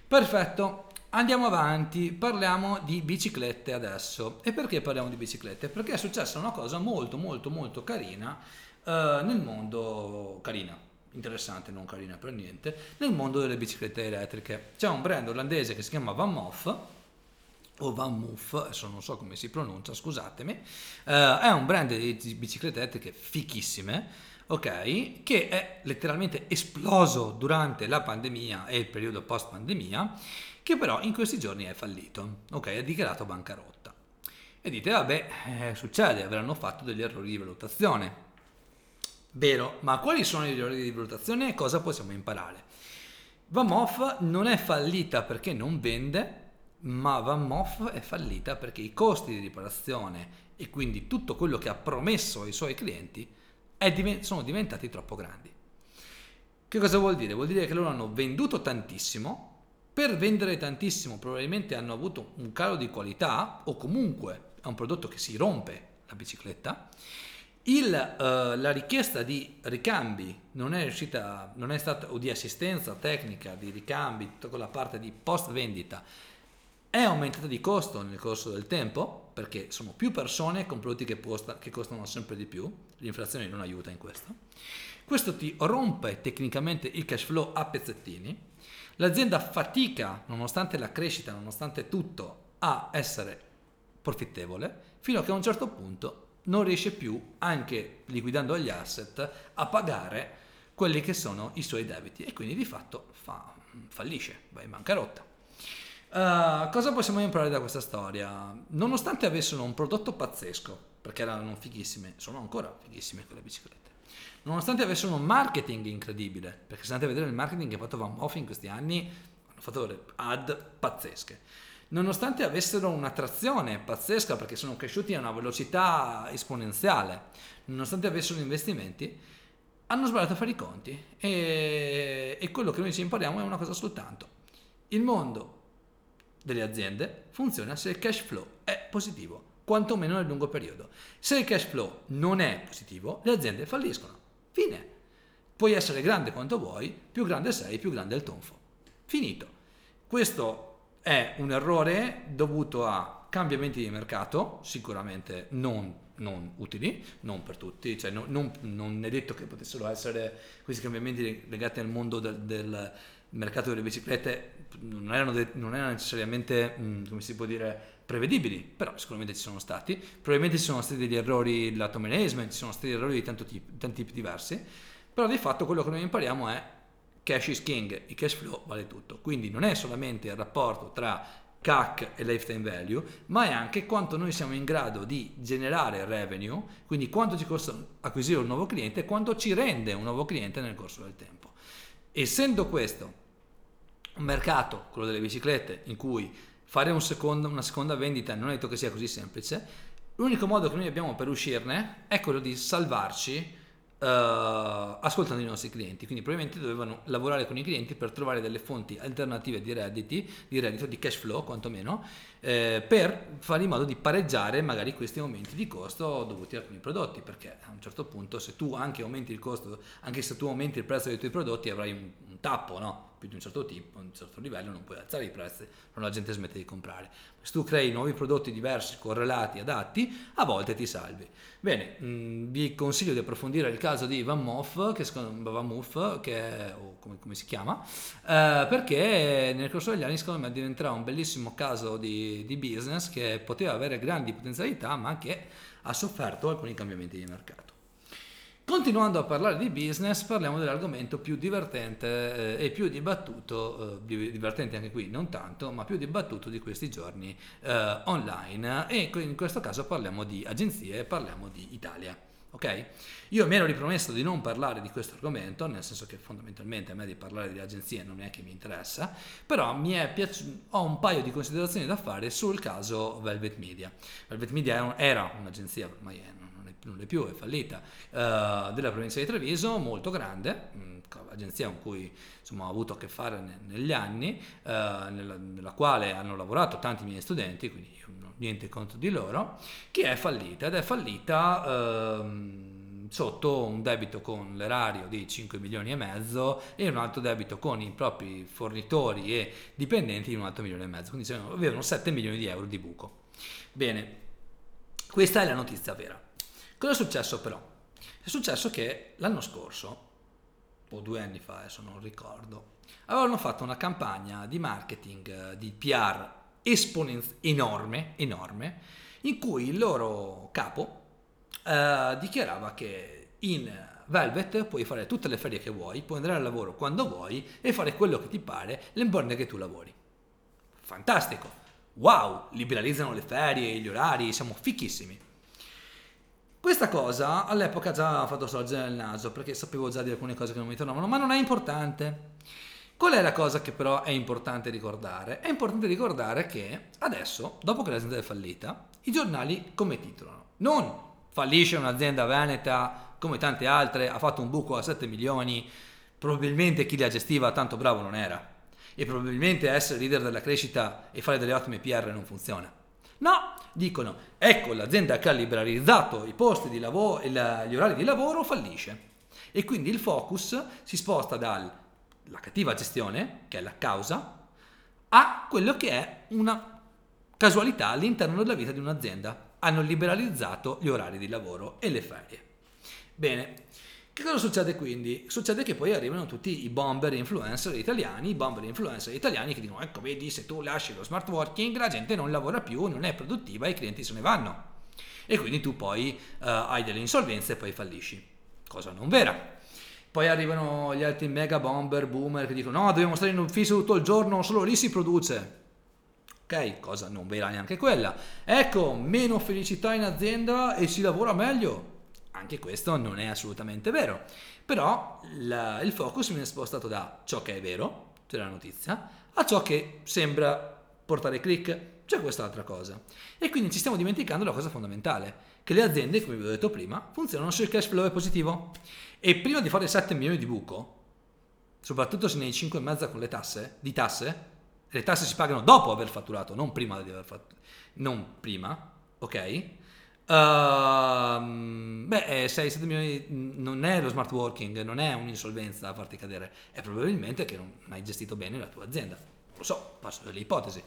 Perfetto, andiamo avanti, parliamo di biciclette adesso. E perché parliamo di biciclette? Perché è successa una cosa molto molto molto carina eh, nel mondo, carina, interessante, non carina per niente, nel mondo delle biciclette elettriche. C'è un brand olandese che si chiama Van Moff, o Van Moof, adesso non so come si pronuncia, scusatemi, uh, è un brand di biciclette elettriche fichissime, ok, che è letteralmente esploso durante la pandemia e il periodo post pandemia, che però in questi giorni è fallito, ok, è dichiarato bancarotta. E dite, vabbè, eh, succede, avranno fatto degli errori di valutazione. Vero, ma quali sono gli errori di valutazione e cosa possiamo imparare? Van Moof non è fallita perché non vende, ma Van Moff è fallita perché i costi di riparazione e quindi tutto quello che ha promesso ai suoi clienti div- sono diventati troppo grandi. Che cosa vuol dire? Vuol dire che loro hanno venduto tantissimo, per vendere tantissimo probabilmente hanno avuto un calo di qualità o comunque è un prodotto che si rompe la bicicletta. Il, uh, la richiesta di ricambi non è riuscita, non è stata, o di assistenza tecnica di ricambi, tutta quella parte di post vendita è aumentata di costo nel corso del tempo perché sono più persone con prodotti che, posta, che costano sempre di più, l'inflazione non aiuta in questo. Questo ti rompe tecnicamente il cash flow a pezzettini, l'azienda fatica, nonostante la crescita, nonostante tutto, a essere profittevole, fino a che a un certo punto non riesce più, anche liquidando gli asset, a pagare quelli che sono i suoi debiti e quindi di fatto fa, fallisce, va in bancarotta. Uh, cosa possiamo imparare da questa storia? Nonostante avessero un prodotto pazzesco, perché erano fighissime, sono ancora fighissime quelle biciclette, nonostante avessero un marketing incredibile, perché se andate a vedere il marketing che ha fatto Van Moff in questi anni, hanno fatto ad pazzesche, nonostante avessero un'attrazione pazzesca perché sono cresciuti a una velocità esponenziale, nonostante avessero investimenti, hanno sbagliato a fare i conti e, e quello che noi ci impariamo è una cosa soltanto. Il mondo delle aziende funziona se il cash flow è positivo, quantomeno nel lungo periodo. Se il cash flow non è positivo, le aziende falliscono. Fine. Puoi essere grande quanto vuoi, più grande sei, più grande è il tonfo. Finito. Questo è un errore dovuto a cambiamenti di mercato, sicuramente non, non utili, non per tutti, cioè non, non, non, è detto che potessero essere questi cambiamenti legati al mondo del, del mercato delle biciclette non erano, de- non erano necessariamente, mh, mm, come si può dire, prevedibili, però sicuramente ci sono stati. Probabilmente ci sono stati degli errori lato management, ci sono stati errori di tipo, tanti tipi diversi, però di fatto quello che noi impariamo è cash is king, il cash flow vale tutto. Quindi non è solamente il rapporto tra CAC e lifetime value, ma è anche quanto noi siamo in grado di generare revenue, quindi quanto ci costa acquisire un nuovo cliente e quanto ci rende un nuovo cliente nel corso del tempo. Essendo questo un mercato, quello delle biciclette, in cui fare un secondo, una seconda vendita non è detto che sia così semplice, L'unico modo che noi abbiamo per uscirne è quello di salvarci uh, ascoltando i nostri clienti, quindi probabilmente dovevano lavorare con i clienti per trovare delle fonti alternative di redditi, di reddito, di cash flow quantomeno, eh, per fare in modo di pareggiare magari questi aumenti di costo dovuti a alcuni prodotti, perché a un certo punto se tu anche aumenti il costo, anche se tu aumenti il prezzo dei tuoi prodotti avrai un, un tappo, no? più di un certo tipo, un certo livello non puoi alzare i prezzi, non la gente smette di comprare. Se tu crei nuovi prodotti diversi, correlati, adatti, a volte ti salvi. Bene, mh, mm, vi consiglio di approfondire il caso di Van Moff, che, Van Moof, che è, o come, come si chiama, eh, perché nel corso degli anni secondo me diventerà un bellissimo caso di, di business che poteva avere grandi potenzialità, ma che ha sofferto alcuni cambiamenti di mercato. Continuando a parlare di business, parliamo dell'argomento più divertente eh, e più dibattuto, eh, divertente anche qui non tanto, ma più dibattuto di questi giorni eh, online e in questo caso parliamo di agenzie parliamo di Italia. Ok? Io mi ero ripromesso di non parlare di questo argomento, nel senso che fondamentalmente a me di parlare di agenzie non è che mi interessa, però mi piaci- ho un paio di considerazioni da fare sul caso Velvet Media. Velvet Media era un'agenzia, ormai è non è più, è fallita, uh, della provincia di Treviso, molto grande, mh, mm, agenzia con cui insomma, ho avuto a che fare ne, negli anni, uh, nella, nella, quale hanno lavorato tanti miei studenti, quindi io non niente contro di loro, che è fallita ed è fallita... Uh, sotto un debito con l'erario di 5 milioni e mezzo e un altro debito con i propri fornitori e dipendenti di un altro milione e mezzo, quindi avevano 7 milioni di euro di buco. Bene, questa è la notizia vera. Cosa è successo però? È successo che l'anno scorso, o due anni fa, adesso non ricordo, avevano fatto una campagna di marketing, eh, di PR esponenz- enorme, enorme, in cui il loro capo eh, dichiarava che in Velvet puoi fare tutte le ferie che vuoi, puoi andare al lavoro quando vuoi e fare quello che ti pare l'importante è che tu lavori. Fantastico! Wow, liberalizzano le ferie, gli orari, siamo fichissimi. Questa cosa all'epoca già aveva fatto sorgere nel naso perché sapevo già di alcune cose che non mi tornavano, ma non è importante. Qual è la cosa che però è importante ricordare? È importante ricordare che adesso, dopo che l'azienda è fallita, i giornali come titolano? Non fallisce un'azienda veneta come tante altre, ha fatto un buco a 7 milioni, probabilmente chi la gestiva tanto bravo non era e probabilmente essere leader della crescita e fare delle ottime PR non funziona. No, dicono, ecco l'azienda ha liberalizzato i posti di lavoro, gli orari di lavoro fallisce. E quindi il focus si sposta dalla cattiva gestione, che è la causa, a quello che è una casualità all'interno della vita di un'azienda. Hanno liberalizzato gli orari di lavoro e le ferie. Bene, che cosa succede quindi? Succede che poi arrivano tutti i bomber influencer italiani, i bomber influencer italiani che dicono ecco vedi se tu lasci lo smart working la gente non lavora più, non è produttiva, i clienti se ne vanno. E quindi tu poi uh, hai delle insolvenze e poi fallisci. Cosa non vera. Poi arrivano gli altri mega bomber, boomer che dicono no, dobbiamo stare in ufficio tutto il giorno, solo lì si produce. Ok, cosa non vera neanche quella. Ecco, meno felicità in azienda e si lavora meglio anche questo non è assolutamente vero, però la, il focus viene spostato da ciò che è vero, cioè la notizia, a ciò che sembra portare click, cioè quest'altra cosa. E quindi ci stiamo dimenticando la cosa fondamentale, che le aziende, come vi ho detto prima, funzionano se il cash flow è positivo. E prima di fare 7 milioni di buco, soprattutto se ne hai 5,5 con le tasse, di tasse, le tasse si pagano dopo aver fatturato, non prima di aver fatturato, non prima, ok? Uh, beh, 6-7 eh, milioni non è lo smart working, non è un'insolvenza a farti cadere, è probabilmente che non hai gestito bene la tua azienda. Lo so, passo delle ipotesi.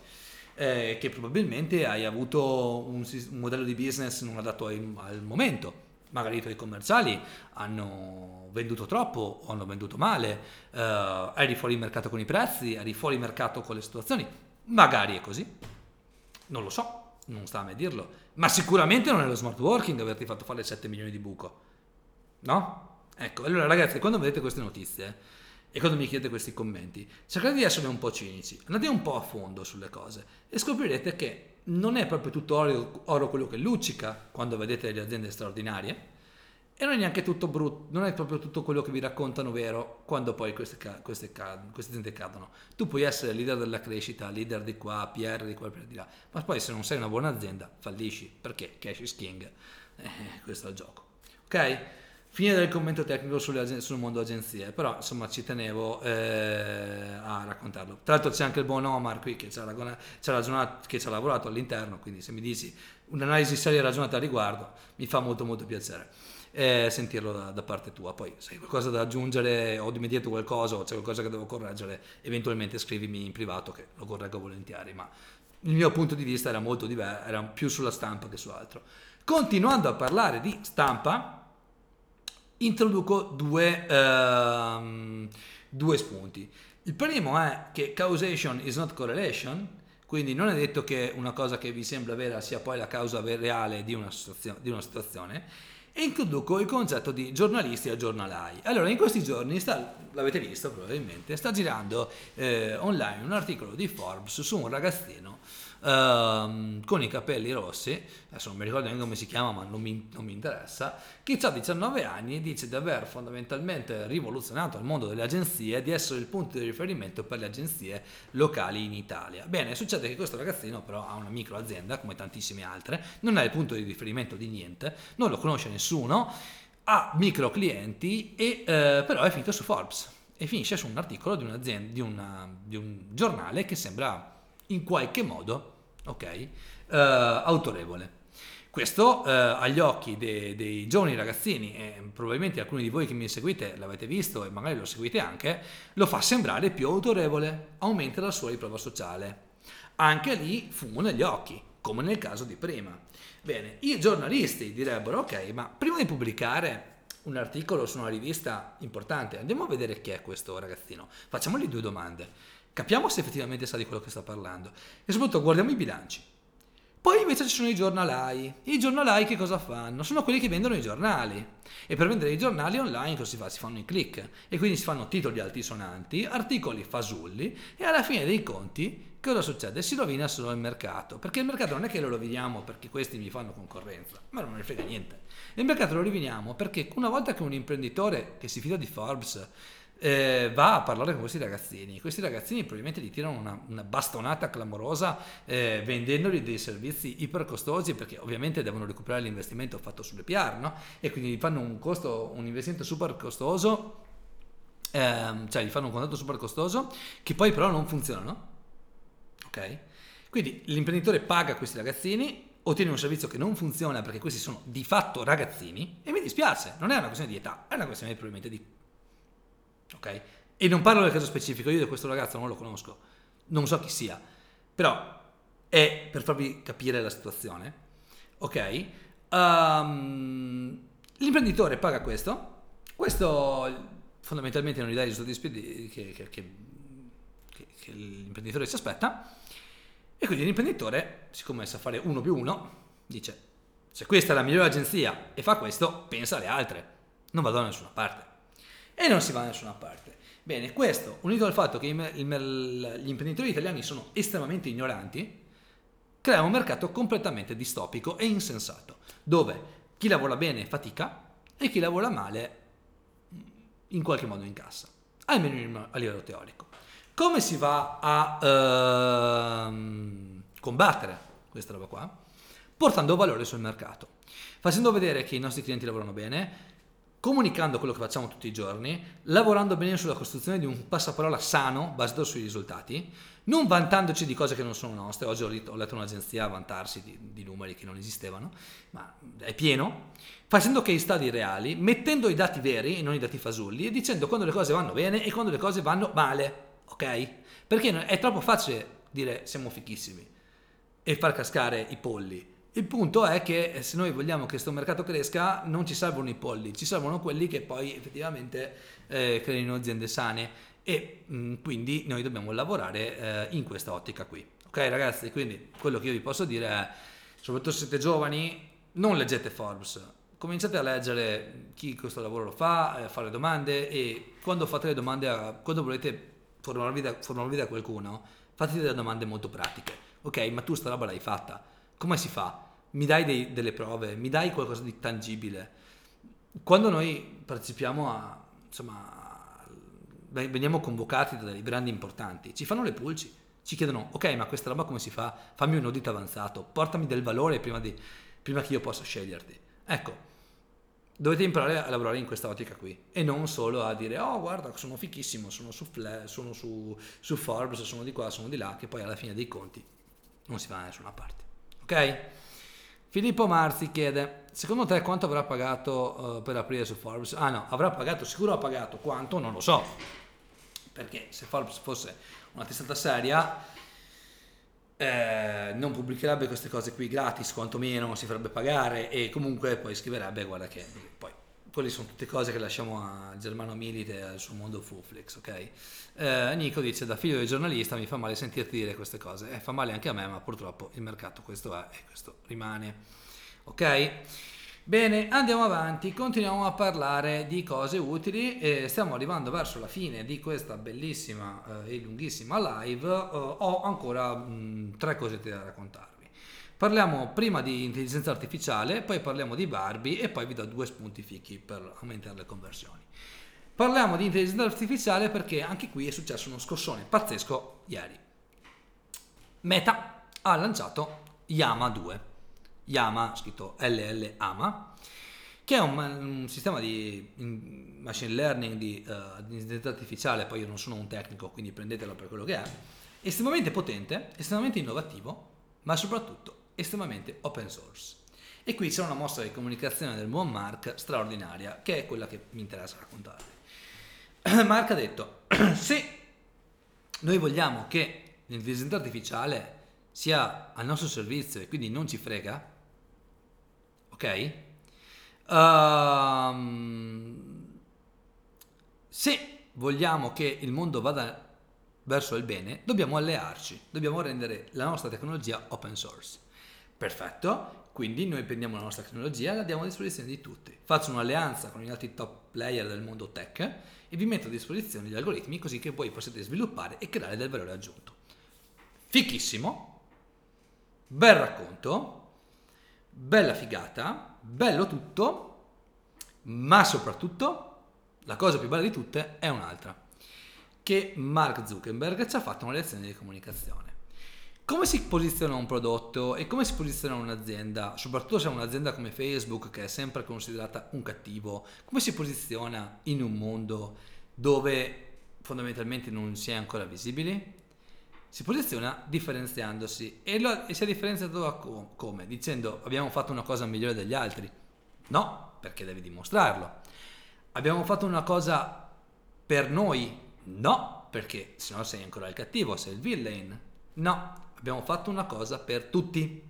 Eh, che probabilmente hai avuto un, un, modello di business non adatto ai, al momento. Magari i tuoi commerciali hanno venduto troppo o hanno venduto male, eh, eri fuori mercato con i prezzi, eri fuori mercato con le situazioni. Magari è così. Non lo so, non sta a me dirlo, ma sicuramente non è lo smart working averti fatto fare 7 milioni di buco. No? Ecco, allora ragazzi, quando vedete queste notizie e quando mi chiedete questi commenti, cercate di essere un po' cinici, andate un po' a fondo sulle cose e scoprirete che non è proprio tutto oro, oro quello che luccica quando vedete le aziende straordinarie e non è neanche tutto brutto, non è proprio tutto quello che vi raccontano vero quando poi queste, queste, queste aziende cadono. Tu puoi essere leader della crescita, leader di qua, PR di qua, PR di là, ma poi se non sei una buona azienda fallisci perché cash is king. Eh, questo è il gioco. Ok? Fine del commento tecnico sul mondo agenzie, però insomma ci tenevo eh, a raccontarlo. Tra l'altro c'è anche il buon Omar qui che ci ha lavorato all'interno, quindi se mi dici un'analisi seria e ragionata a riguardo mi fa molto molto piacere eh, sentirlo da, da, parte tua. Poi se hai qualcosa da aggiungere o dimenticato qualcosa o c'è qualcosa che devo correggere, eventualmente scrivimi in privato che lo correggo volentieri, ma il mio punto di vista era molto diverso, era più sulla stampa che su altro. Continuando a parlare di stampa, introduco due, uh, due spunti. Il primo è che causation is not correlation, quindi non è detto che una cosa che vi sembra vera sia poi la causa reale di una. Di una situazione e introduco il concetto di giornalisti e giornalai. Allora, in questi giorni, sta, l'avete visto probabilmente, sta girando eh, online un articolo di Forbes su un ragazzino uh, con i capelli rossi, adesso non mi ricordo neanche come si chiama ma non mi, non mi interessa, che ha 19 anni e dice di aver fondamentalmente rivoluzionato il mondo delle agenzie, di essere il punto di riferimento per le agenzie locali in Italia. Bene, succede che questo ragazzino però ha una micro azienda come tantissime altre, non è il punto di riferimento di niente, non lo conosce nessuno, ha micro clienti e eh, però è finito su Forbes e finisce su un articolo di, di, una, di un giornale che sembra in qualche modo, ok, uh, autorevole. Questo uh, agli occhi dei, dei, giovani ragazzini, e probabilmente alcuni di voi che mi seguite l'avete visto e magari lo seguite anche, lo fa sembrare più autorevole, aumenta la sua riprova sociale. Anche lì fumo negli occhi, come nel caso di prima. Bene, i giornalisti direbbero, ok, ma prima di pubblicare un articolo su una rivista importante, andiamo a vedere chi è questo ragazzino, facciamogli due domande capiamo se effettivamente sa di quello che sta parlando e soprattutto guardiamo i bilanci. Poi invece ci sono i giornalai. I giornalai che cosa fanno? Sono quelli che vendono i giornali. E per vendere i giornali online cosa si fa? Si fanno i click. E quindi si fanno titoli altisonanti, articoli fasulli e alla fine dei conti cosa succede? Si rovina solo il mercato. Perché il mercato non è che lo roviniamo perché questi mi fanno concorrenza, ma non ne frega niente. Il mercato lo roviniamo perché una volta che un imprenditore che si fida di Forbes eh, va a parlare con questi ragazzini. Questi ragazzini probabilmente gli tirano una, una bastonata clamorosa eh, vendendogli dei servizi iper costosi perché ovviamente devono recuperare l'investimento fatto sulle PR, no? E quindi gli fanno un, costo, un investimento super costoso, ehm, cioè gli fanno un contratto super costoso che poi però non funzionano. Ok? Quindi l'imprenditore paga questi ragazzini, ottiene un servizio che non funziona perché questi sono di fatto ragazzini e mi dispiace, non è una questione di età, è una questione probabilmente di ok? E non parlo del caso specifico, io di questo ragazzo non lo conosco, non so chi sia, però è per farvi capire la situazione, ok? Um, l'imprenditore paga questo, questo fondamentalmente non gli dà i risultati che, che, che, che l'imprenditore si aspetta, e quindi l'imprenditore, siccome sa fare uno più uno, dice se questa è la migliore agenzia e fa questo, pensa alle altre, non vado da nessuna parte e non si va da nessuna parte. Bene, questo unito al fatto che gli imprenditori italiani sono estremamente ignoranti, crea un mercato completamente distopico e insensato, dove chi lavora bene fatica e chi lavora male in qualche modo incassa, almeno a livello teorico. Come si va a uh, combattere questa roba qua? Portando valore sul mercato, facendo vedere che i nostri clienti lavorano bene, comunicando quello che facciamo tutti i giorni, lavorando bene sulla costruzione di un passaparola sano basato sui risultati, non vantandoci di cose che non sono nostre. Oggi ho letto un'agenzia vantarsi di, di numeri che non esistevano, ma è pieno, facendo case study reali, mettendo i dati veri e non i dati fasulli e dicendo quando le cose vanno bene e quando le cose vanno male, ok? Perché è troppo facile dire siamo fichissimi e far cascare i polli il punto è che eh, se noi vogliamo che questo mercato cresca non ci servono i polli, ci servono quelli che poi effettivamente eh, creino aziende sane e mh, mm, quindi noi dobbiamo lavorare eh, in questa ottica qui. Ok ragazzi, quindi quello che io vi posso dire è, soprattutto se siete giovani, non leggete Forbes, cominciate a leggere chi questo lavoro lo fa, eh, fare domande e quando fate le domande, a, quando volete formarvi da, formarvi da qualcuno, fate delle domande molto pratiche. Ok, ma tu sta roba l'hai fatta, come si fa? Mi dai dei, delle prove, mi dai qualcosa di tangibile. quando noi partecipiamo a, insomma, veniamo convocati da dei brand importanti, ci fanno le pulci, ci chiedono, ok, ma questa roba come si fa? Fammi un audit avanzato, portami del valore prima, di, prima che io possa sceglierti. Ecco, dovete imparare a lavorare in questa ottica qui e non solo a dire oh guarda sono fichissimo sono su, sono su, su Forbes sono di qua sono di là che poi alla fine dei conti non si va da nessuna parte ok Filippo Marzi chiede secondo te quanto avrà pagato uh, per aprire su Forbes? Ah no avrà pagato sicuro ha pagato quanto? Non lo so. Perché se Forbes fosse una testata seria eh, non pubblicherebbe queste cose qui gratis, quantomeno si farebbe pagare e comunque poi scriverebbe, guarda che poi quelle sono tutte cose che lasciamo a Germano Milite e al suo mondo Fuflix, ok? Eh, Nico dice, da figlio di giornalista mi fa male sentirti dire queste cose, eh, fa male anche a me, ma purtroppo il mercato questo è e questo rimane, ok? Bene, andiamo avanti, continuiamo a parlare di cose utili e stiamo arrivando verso la fine di questa bellissima eh, e lunghissima live. Eh, ho ancora mh, mm, tre cosette da raccontarvi. Parliamo prima di intelligenza artificiale, poi parliamo di Barbie e poi vi do due spunti fichi per aumentare le conversioni. Parliamo di intelligenza artificiale perché anche qui è successo uno scossone pazzesco ieri. Meta ha lanciato Yama 2 Yama, scritto LL AMA, che è un, un sistema di machine learning di, uh, intelligenza artificiale, poi io non sono un tecnico, quindi prendetelo per quello che è, estremamente potente, estremamente innovativo, ma soprattutto estremamente open source. E qui c'è una mostra di comunicazione del buon Mark straordinaria, che è quella che mi interessa raccontarvi. Mark ha detto, se noi vogliamo che l'intelligenza artificiale sia al nostro servizio e quindi non ci frega, ok? Um, se vogliamo che il mondo vada verso il bene, dobbiamo allearci, dobbiamo rendere la nostra tecnologia open source. Perfetto, quindi noi prendiamo la nostra tecnologia e la diamo a disposizione di tutti. Faccio un'alleanza con gli altri top player del mondo tech e vi metto a disposizione gli algoritmi così che voi possiate sviluppare e creare del valore aggiunto. Fichissimo, bel racconto, bella figata, bello tutto, ma soprattutto la cosa più bella di tutte è un'altra, che Mark Zuckerberg ci ha fatto una lezione di comunicazione. Come si posiziona un prodotto e come si posiziona un'azienda, soprattutto se è un'azienda come Facebook che è sempre considerata un cattivo, come si posiziona in un mondo dove fondamentalmente non si è ancora visibili? si posiziona differenziandosi e, lo, e si è differenziato come? Dicendo abbiamo fatto una cosa migliore degli altri? No, perché devi dimostrarlo. Abbiamo fatto una cosa per noi? No, perché se no sei ancora il cattivo, sei il villain. No, abbiamo fatto una cosa per tutti.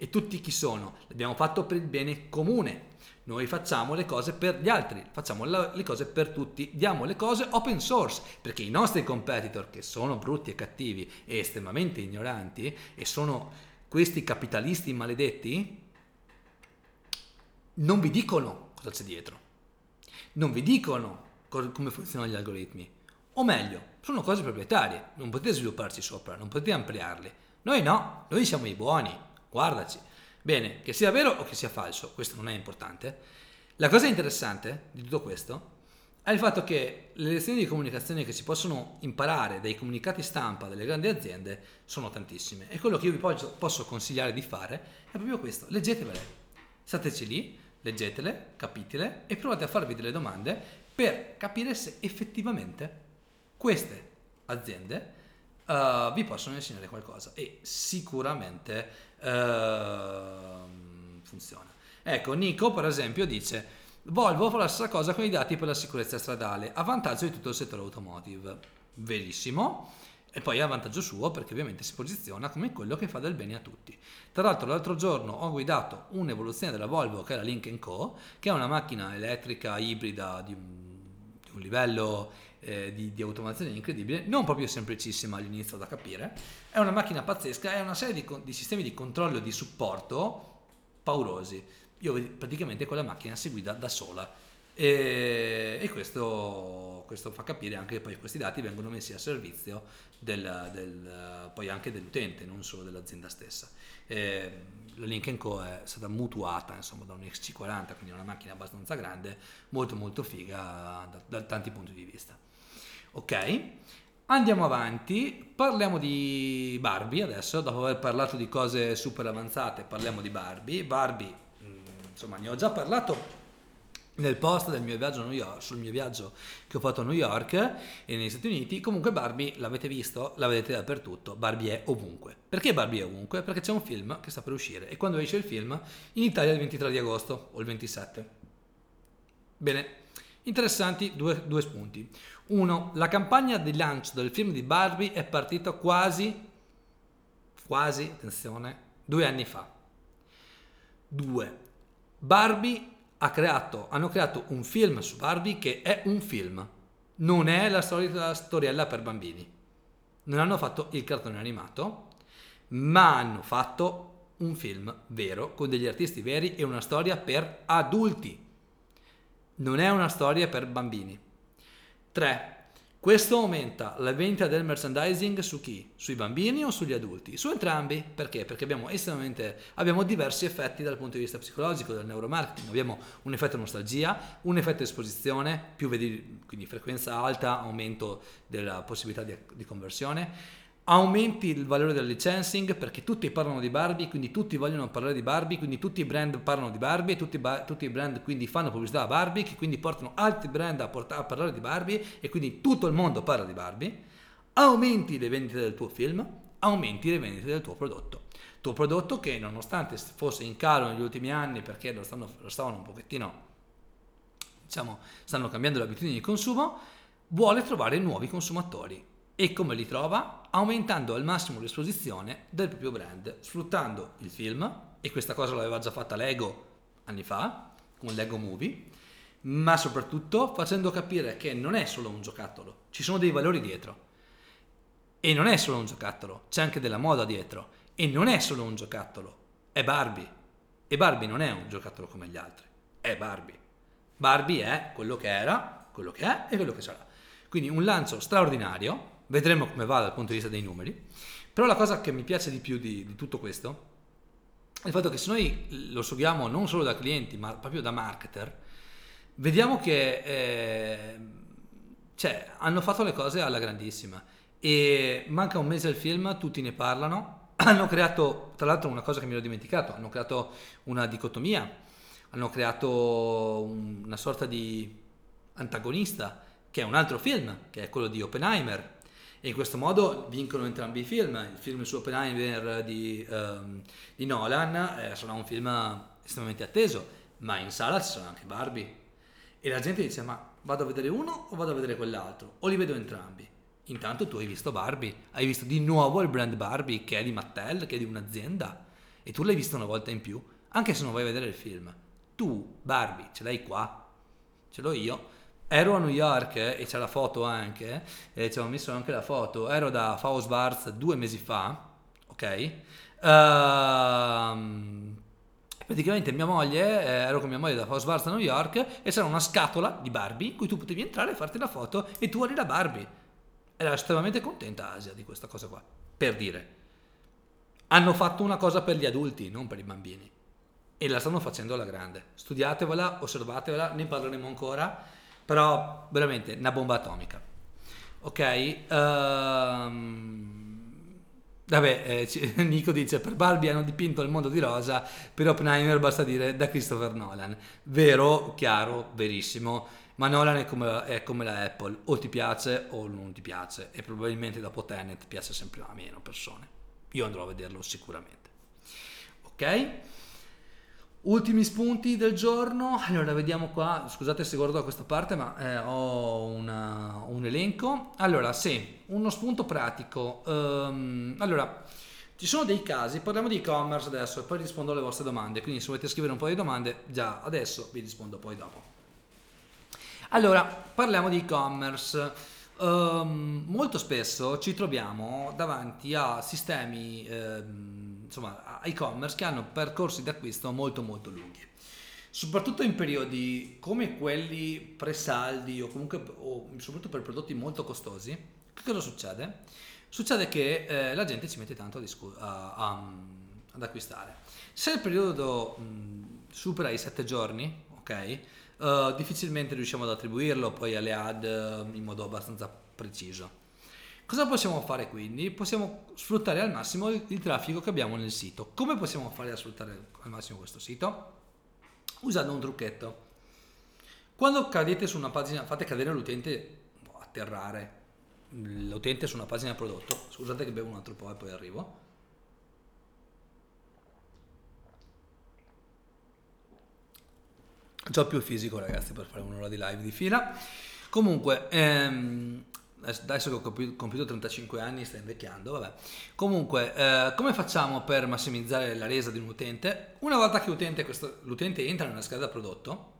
E tutti chi sono? L'abbiamo fatto per il bene comune. Noi facciamo le cose per gli altri, facciamo le cose per tutti, diamo le cose open source, perché i nostri competitor, che sono brutti e cattivi e estremamente ignoranti, e sono questi capitalisti maledetti, non vi dicono cosa c'è dietro, non vi dicono come funzionano gli algoritmi, o meglio, sono cose proprietarie, non potete svilupparci sopra, non potete ampliarli. Noi no, noi siamo i buoni, guardaci. Bene, che sia vero o che sia falso, questo non è importante. La cosa interessante di tutto questo è il fatto che le lezioni di comunicazione che si possono imparare dai comunicati stampa delle grandi aziende sono tantissime e quello che io vi posso consigliare di fare è proprio questo, leggetevele, stateci lì, leggetele, capitele e provate a farvi delle domande per capire se effettivamente queste aziende uh, vi possono insegnare qualcosa e sicuramente Ehm, funziona. Ecco, Nico per esempio dice Volvo fa la stessa cosa con i dati per la sicurezza stradale, a vantaggio di tutto il settore automotive. Verissimo. E poi a vantaggio suo perché ovviamente si posiziona come quello che fa del bene a tutti. Tra l'altro l'altro giorno ho guidato un'evoluzione della Volvo che è la Link Co, che è una macchina elettrica ibrida di un, di un livello eh, di, di, automazione incredibile, non proprio semplicissima all'inizio da capire. È una macchina pazzesca, è una serie di, di sistemi di controllo e di supporto paurosi. Io praticamente quella macchina si guida da sola E, e questo, questo, fa capire anche che poi questi dati vengono messi a servizio del, del, poi anche dell'utente, non solo dell'azienda stessa. E, la Link Co è stata mutuata insomma, da un XC40, quindi una macchina abbastanza grande, molto molto figa da, da tanti punti di vista. Ok, andiamo avanti, parliamo di Barbie adesso, dopo aver parlato di cose super avanzate, parliamo di Barbie. Barbie, mm, insomma, ne ho già parlato nel post del mio viaggio a New York, sul mio viaggio che ho fatto a New York e negli Stati Uniti, comunque Barbie l'avete visto, la vedete dappertutto, Barbie è ovunque. Perché Barbie è ovunque? Perché c'è un film che sta per uscire e quando esce il film in Italia il 23 di agosto o il 27. Bene, interessanti due, due spunti. Uno, la campagna di lancio del film di Barbie è partita quasi, quasi, attenzione, due anni fa. Due, Barbie ha creato, hanno creato un film su Barbie che è un film, non è la solita storiella per bambini. Non hanno fatto il cartone animato, ma hanno fatto un film vero, con degli artisti veri e una storia per adulti. Non è una storia per bambini. 3. Questo aumenta la vendita del merchandising su chi? Sui bambini o sugli adulti? Su entrambi. Perché? Perché abbiamo estremamente abbiamo diversi effetti dal punto di vista psicologico del neuromarketing. Abbiamo un effetto nostalgia, un effetto esposizione, più vedi, quindi frequenza alta, aumento della possibilità di, di conversione aumenti il valore del licensing perché tutti parlano di Barbie, quindi tutti vogliono parlare di Barbie, quindi tutti i brand parlano di Barbie, tutti, tutti i brand quindi fanno pubblicità a Barbie, che quindi portano altri brand a, port- a, parlare di Barbie e quindi tutto il mondo parla di Barbie, aumenti le vendite del tuo film, aumenti le vendite del tuo prodotto. Tuo prodotto che nonostante fosse in calo negli ultimi anni perché lo, stanno, lo stavano un pochettino, diciamo, stanno cambiando le abitudini di consumo, vuole trovare nuovi consumatori e come li trova? Aumentando al massimo l'esposizione del proprio brand, sfruttando il film, e questa cosa l'aveva già fatta Lego anni fa, con Lego Movie, ma soprattutto facendo capire che non è solo un giocattolo, ci sono dei valori dietro. E non è solo un giocattolo, c'è anche della moda dietro. E non è solo un giocattolo, è Barbie. E Barbie non è un giocattolo come gli altri, è Barbie. Barbie è quello che era, quello che è e quello che sarà. Quindi un lancio straordinario, vedremo come va dal punto di vista dei numeri. Però la cosa che mi piace di più di, di tutto questo è il fatto che se noi lo seguiamo non solo da clienti, ma proprio da marketer, vediamo che eh, cioè, hanno fatto le cose alla grandissima. E manca un mese al film, tutti ne parlano. Hanno creato, tra l'altro, una cosa che mi ero dimenticato: hanno creato una dicotomia, hanno creato una sorta di antagonista che è un altro film, che è quello di Oppenheimer, e in questo modo vincono entrambi i film. Il film su Oppenheimer di, um, di Nolan eh, sarà un film estremamente atteso, ma in sala ci sarà anche Barbie. E la gente dice: Ma vado a vedere uno o vado a vedere quell'altro? O li vedo entrambi? Intanto tu hai visto Barbie, hai visto di nuovo il brand Barbie che è di Mattel, che è di un'azienda, e tu l'hai visto una volta in più, anche se non vai a vedere il film. Tu, Barbie, ce l'hai qua, ce l'ho io ero a New York eh, e c'è la foto anche, e ci ho messo anche la foto, ero da Faust due mesi fa, ok? Uh, praticamente mia moglie, eh, ero con mia moglie da Faust a New York e c'era una scatola di Barbie in cui tu potevi entrare e farti la foto e tu eri la Barbie. Era estremamente contenta Asia di questa cosa qua, per dire. Hanno fatto una cosa per gli adulti, non per i bambini. E la stanno facendo alla grande. Studiatevela, osservatevela, ne parleremo ancora però veramente una bomba atomica. Ok? Um, vabbè, eh, Nico dice per Barbie hanno dipinto il mondo di rosa, per Oppenheimer basta dire da Christopher Nolan. Vero, chiaro, verissimo, ma Nolan è come, è come la Apple, o ti piace o non ti piace e probabilmente dopo Tenet piace sempre a meno persone. Io andrò a vederlo sicuramente. Ok? Ultimi spunti del giorno, allora vediamo qua, scusate se guardo da questa parte ma eh, ho una, un elenco. Allora sì, uno spunto pratico. Um, allora, ci sono dei casi, parliamo di e-commerce adesso e poi rispondo alle vostre domande, quindi se volete scrivere un po' di domande già adesso vi rispondo poi dopo. Allora, parliamo di e-commerce. Um, molto spesso ci troviamo davanti a sistemi, um, insomma, e-commerce che hanno percorsi di acquisto molto molto lunghi. soprattutto in periodi come quelli pre-saldi o comunque o soprattutto per prodotti molto costosi, che cosa succede? Succede che eh, la gente ci mette tanto a discu- a, a, ad acquistare. Se il periodo mh, supera i 7 giorni, ok? Uh, difficilmente riusciamo ad attribuirlo poi alle ad uh, in modo abbastanza preciso. Cosa possiamo fare quindi? Possiamo sfruttare al massimo il, il traffico che abbiamo nel sito. Come possiamo fare a sfruttare al massimo questo sito? Usando un trucchetto. Quando cadete su una pagina, fate cadere l'utente, atterrare l'utente su una pagina prodotto. Scusate che bevo un altro po' e poi arrivo. Già più fisico ragazzi per fare un'ora di live di fila. Comunque, ehm, adesso che ho compiuto 35 anni sta invecchiando, vabbè. Comunque, eh, come facciamo per massimizzare la resa di un utente? Una volta che l'utente, questo, l'utente entra nella scheda prodotto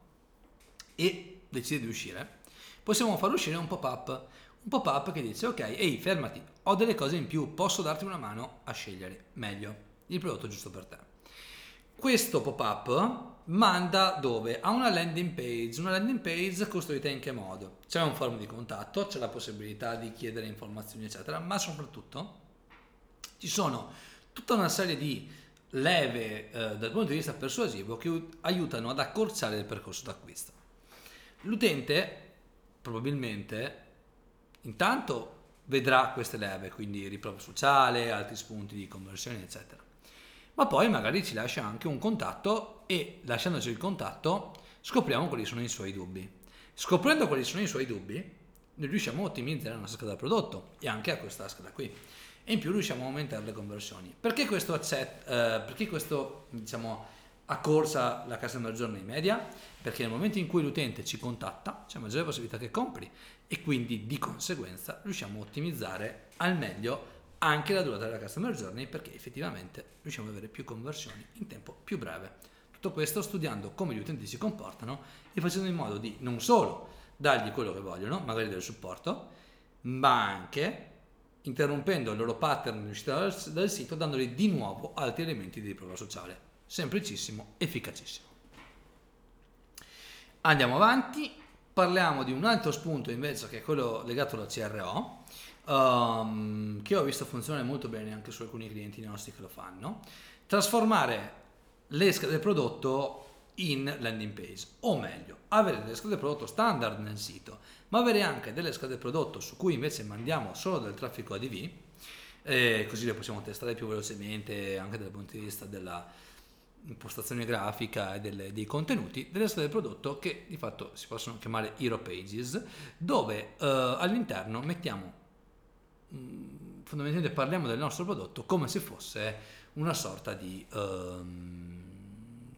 e decide di uscire, possiamo far uscire un pop-up. Un pop-up che dice, ok, ehi, fermati, ho delle cose in più, posso darti una mano a scegliere meglio il prodotto giusto per te. Questo pop-up manda dove? A una landing page. Una landing page costruita in che modo? C'è un forum di contatto, c'è la possibilità di chiedere informazioni, eccetera, ma soprattutto ci sono tutta una serie di leve eh, dal punto di vista persuasivo che aiutano ad accorciare il percorso d'acquisto. L'utente probabilmente intanto vedrà queste leve, quindi riprova sociale, altri spunti di conversione, eccetera ma poi magari ci lascia anche un contatto e lasciandoci il contatto scopriamo quali sono i suoi dubbi. Scoprendo quali sono i suoi dubbi, riusciamo a ottimizzare la nostra scheda prodotto e anche a questa scheda qui. E in più riusciamo a aumentare le conversioni. Perché questo, accett, eh, perché questo diciamo, accorsa la customer journey media? Perché nel momento in cui l'utente ci contatta c'è maggiore possibilità che compri e quindi di conseguenza riusciamo a ottimizzare al meglio anche la durata della customer journey perché effettivamente riusciamo ad avere più conversioni in tempo più breve. Tutto questo studiando come gli utenti si comportano e facendo in modo di non solo dargli quello che vogliono, magari del supporto, ma anche interrompendo il loro pattern di uscita dal, dal sito, dandogli di nuovo altri elementi di riprova sociale. Semplicissimo, efficacissimo. Andiamo avanti, parliamo di un altro spunto invece che è quello legato alla CRO um, che ho visto funzionare molto bene anche su alcuni clienti nostri che lo fanno, trasformare le schede del prodotto in landing page, o meglio, avere delle schede del prodotto standard nel sito, ma avere anche delle schede del prodotto su cui invece mandiamo solo del traffico ADV, eh, così le possiamo testare più velocemente anche dal punto di vista della impostazione grafica e delle, dei contenuti delle schede del prodotto che di fatto si possono chiamare hero pages dove eh, all'interno mettiamo Mm, fondamentalmente parliamo del nostro prodotto come se fosse una sorta di um,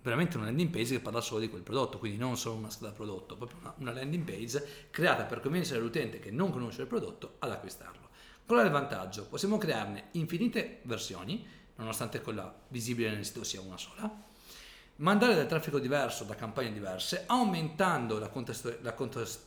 veramente una landing page che parla solo di quel prodotto, quindi non solo una scheda prodotto, proprio una, una landing page creata per convincere l'utente che non conosce il prodotto ad acquistarlo. Qual è il vantaggio? Possiamo crearne infinite versioni, nonostante quella visibile nel sito sia una sola, mandare del traffico diverso da campagne diverse, aumentando la contesto, la contesto,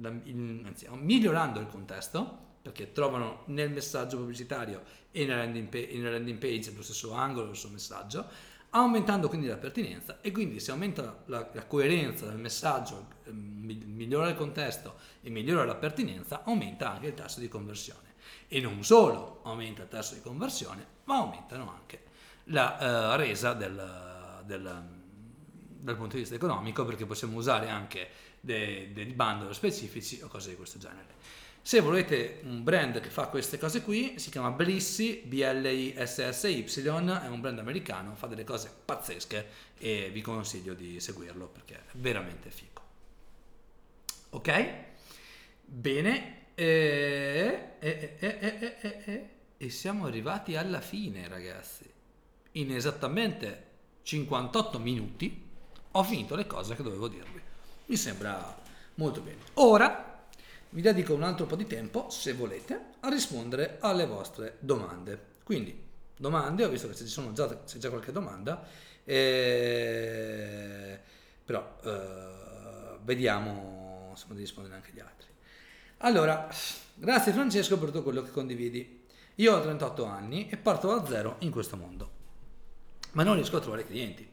la, il, anzi, migliorando il contesto, perché trovano nel messaggio pubblicitario e nella landing, page, nella landing page lo stesso angolo, lo stesso messaggio, aumentando quindi la pertinenza e quindi se aumenta la, la coerenza del messaggio, eh, migliora il contesto e migliora la pertinenza, aumenta anche il tasso di conversione. E non solo aumenta il tasso di conversione, ma aumentano anche la uh, resa del, del, dal punto di vista economico perché possiamo usare anche dei, dei bundle specifici o cose di questo genere. Se volete un brand che fa queste cose qui, si chiama Blissy, B-L-I-S-S-Y, è un brand americano, fa delle cose pazzesche e vi consiglio di seguirlo perché è veramente figo. Ok? Bene, e, e, e, e siamo arrivati alla fine ragazzi. In esattamente 58 minuti ho finito le cose che dovevo dirvi. Mi sembra molto bene. Ora vi dedico un altro po' di tempo, se volete, a rispondere alle vostre domande. Quindi, domande, ho visto che sono già, c'è già qualche domanda, eh, però eh, vediamo se di rispondere anche agli altri. Allora, grazie Francesco per tutto quello che condividi. Io ho 38 anni e parto da zero in questo mondo, ma non riesco a trovare clienti.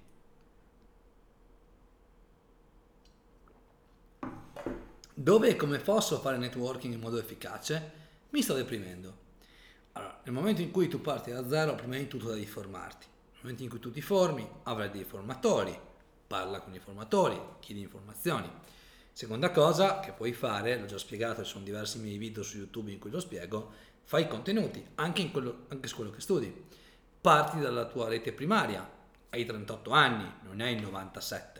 Dove e come posso fare networking in modo efficace? Mi sto deprimendo. Allora, nel momento in cui tu parti da zero, prima di tutto devi formarti. Nel momento in cui tu ti formi, avrai dei formatori, parla con i formatori, chiedi informazioni. Seconda cosa che puoi fare, l'ho già spiegato, ci sono diversi miei video su YouTube in cui lo spiego, fai contenuti, anche, quello, anche su quello che studi. Parti dalla tua rete primaria, hai 38 anni, non hai 97.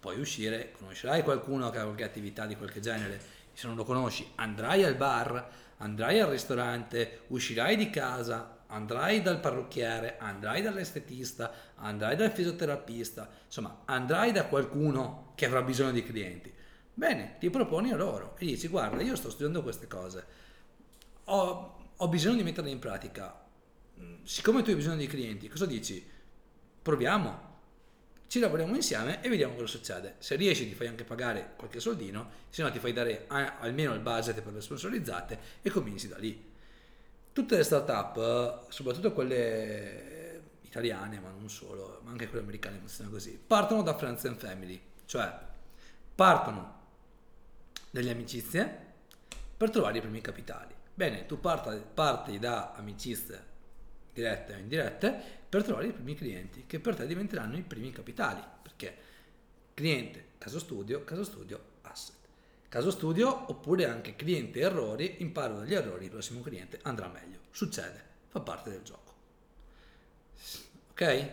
Puoi uscire, conoscerai qualcuno che ha qualche attività di qualche genere, se non lo conosci andrai al bar, andrai al ristorante, uscirai di casa, andrai dal parrucchiere, andrai dall'estetista, andrai dal fisioterapista, insomma andrai da qualcuno che avrà bisogno di clienti. Bene, ti proponi a loro e dici guarda io sto studiando queste cose, ho, ho bisogno di metterle in pratica, siccome tu hai bisogno di clienti, cosa dici? Proviamo, ci lavoriamo insieme e vediamo cosa succede. Se riesci ti fai anche pagare qualche soldino, se no ti fai dare almeno il budget per le sponsorizzate e cominci da lì. Tutte le start-up, soprattutto quelle italiane, ma non solo, ma anche quelle americane funzionano così, partono da friends and family, cioè partono delle amicizie per trovare i primi capitali. Bene, tu parti da amicizie dirette o indirette per trovare i primi clienti che per te diventeranno i primi capitali, perché cliente, caso studio, caso studio, asset. Caso studio oppure anche cliente errori, imparo dagli errori, il prossimo cliente andrà meglio. Succede, fa parte del gioco. Ok?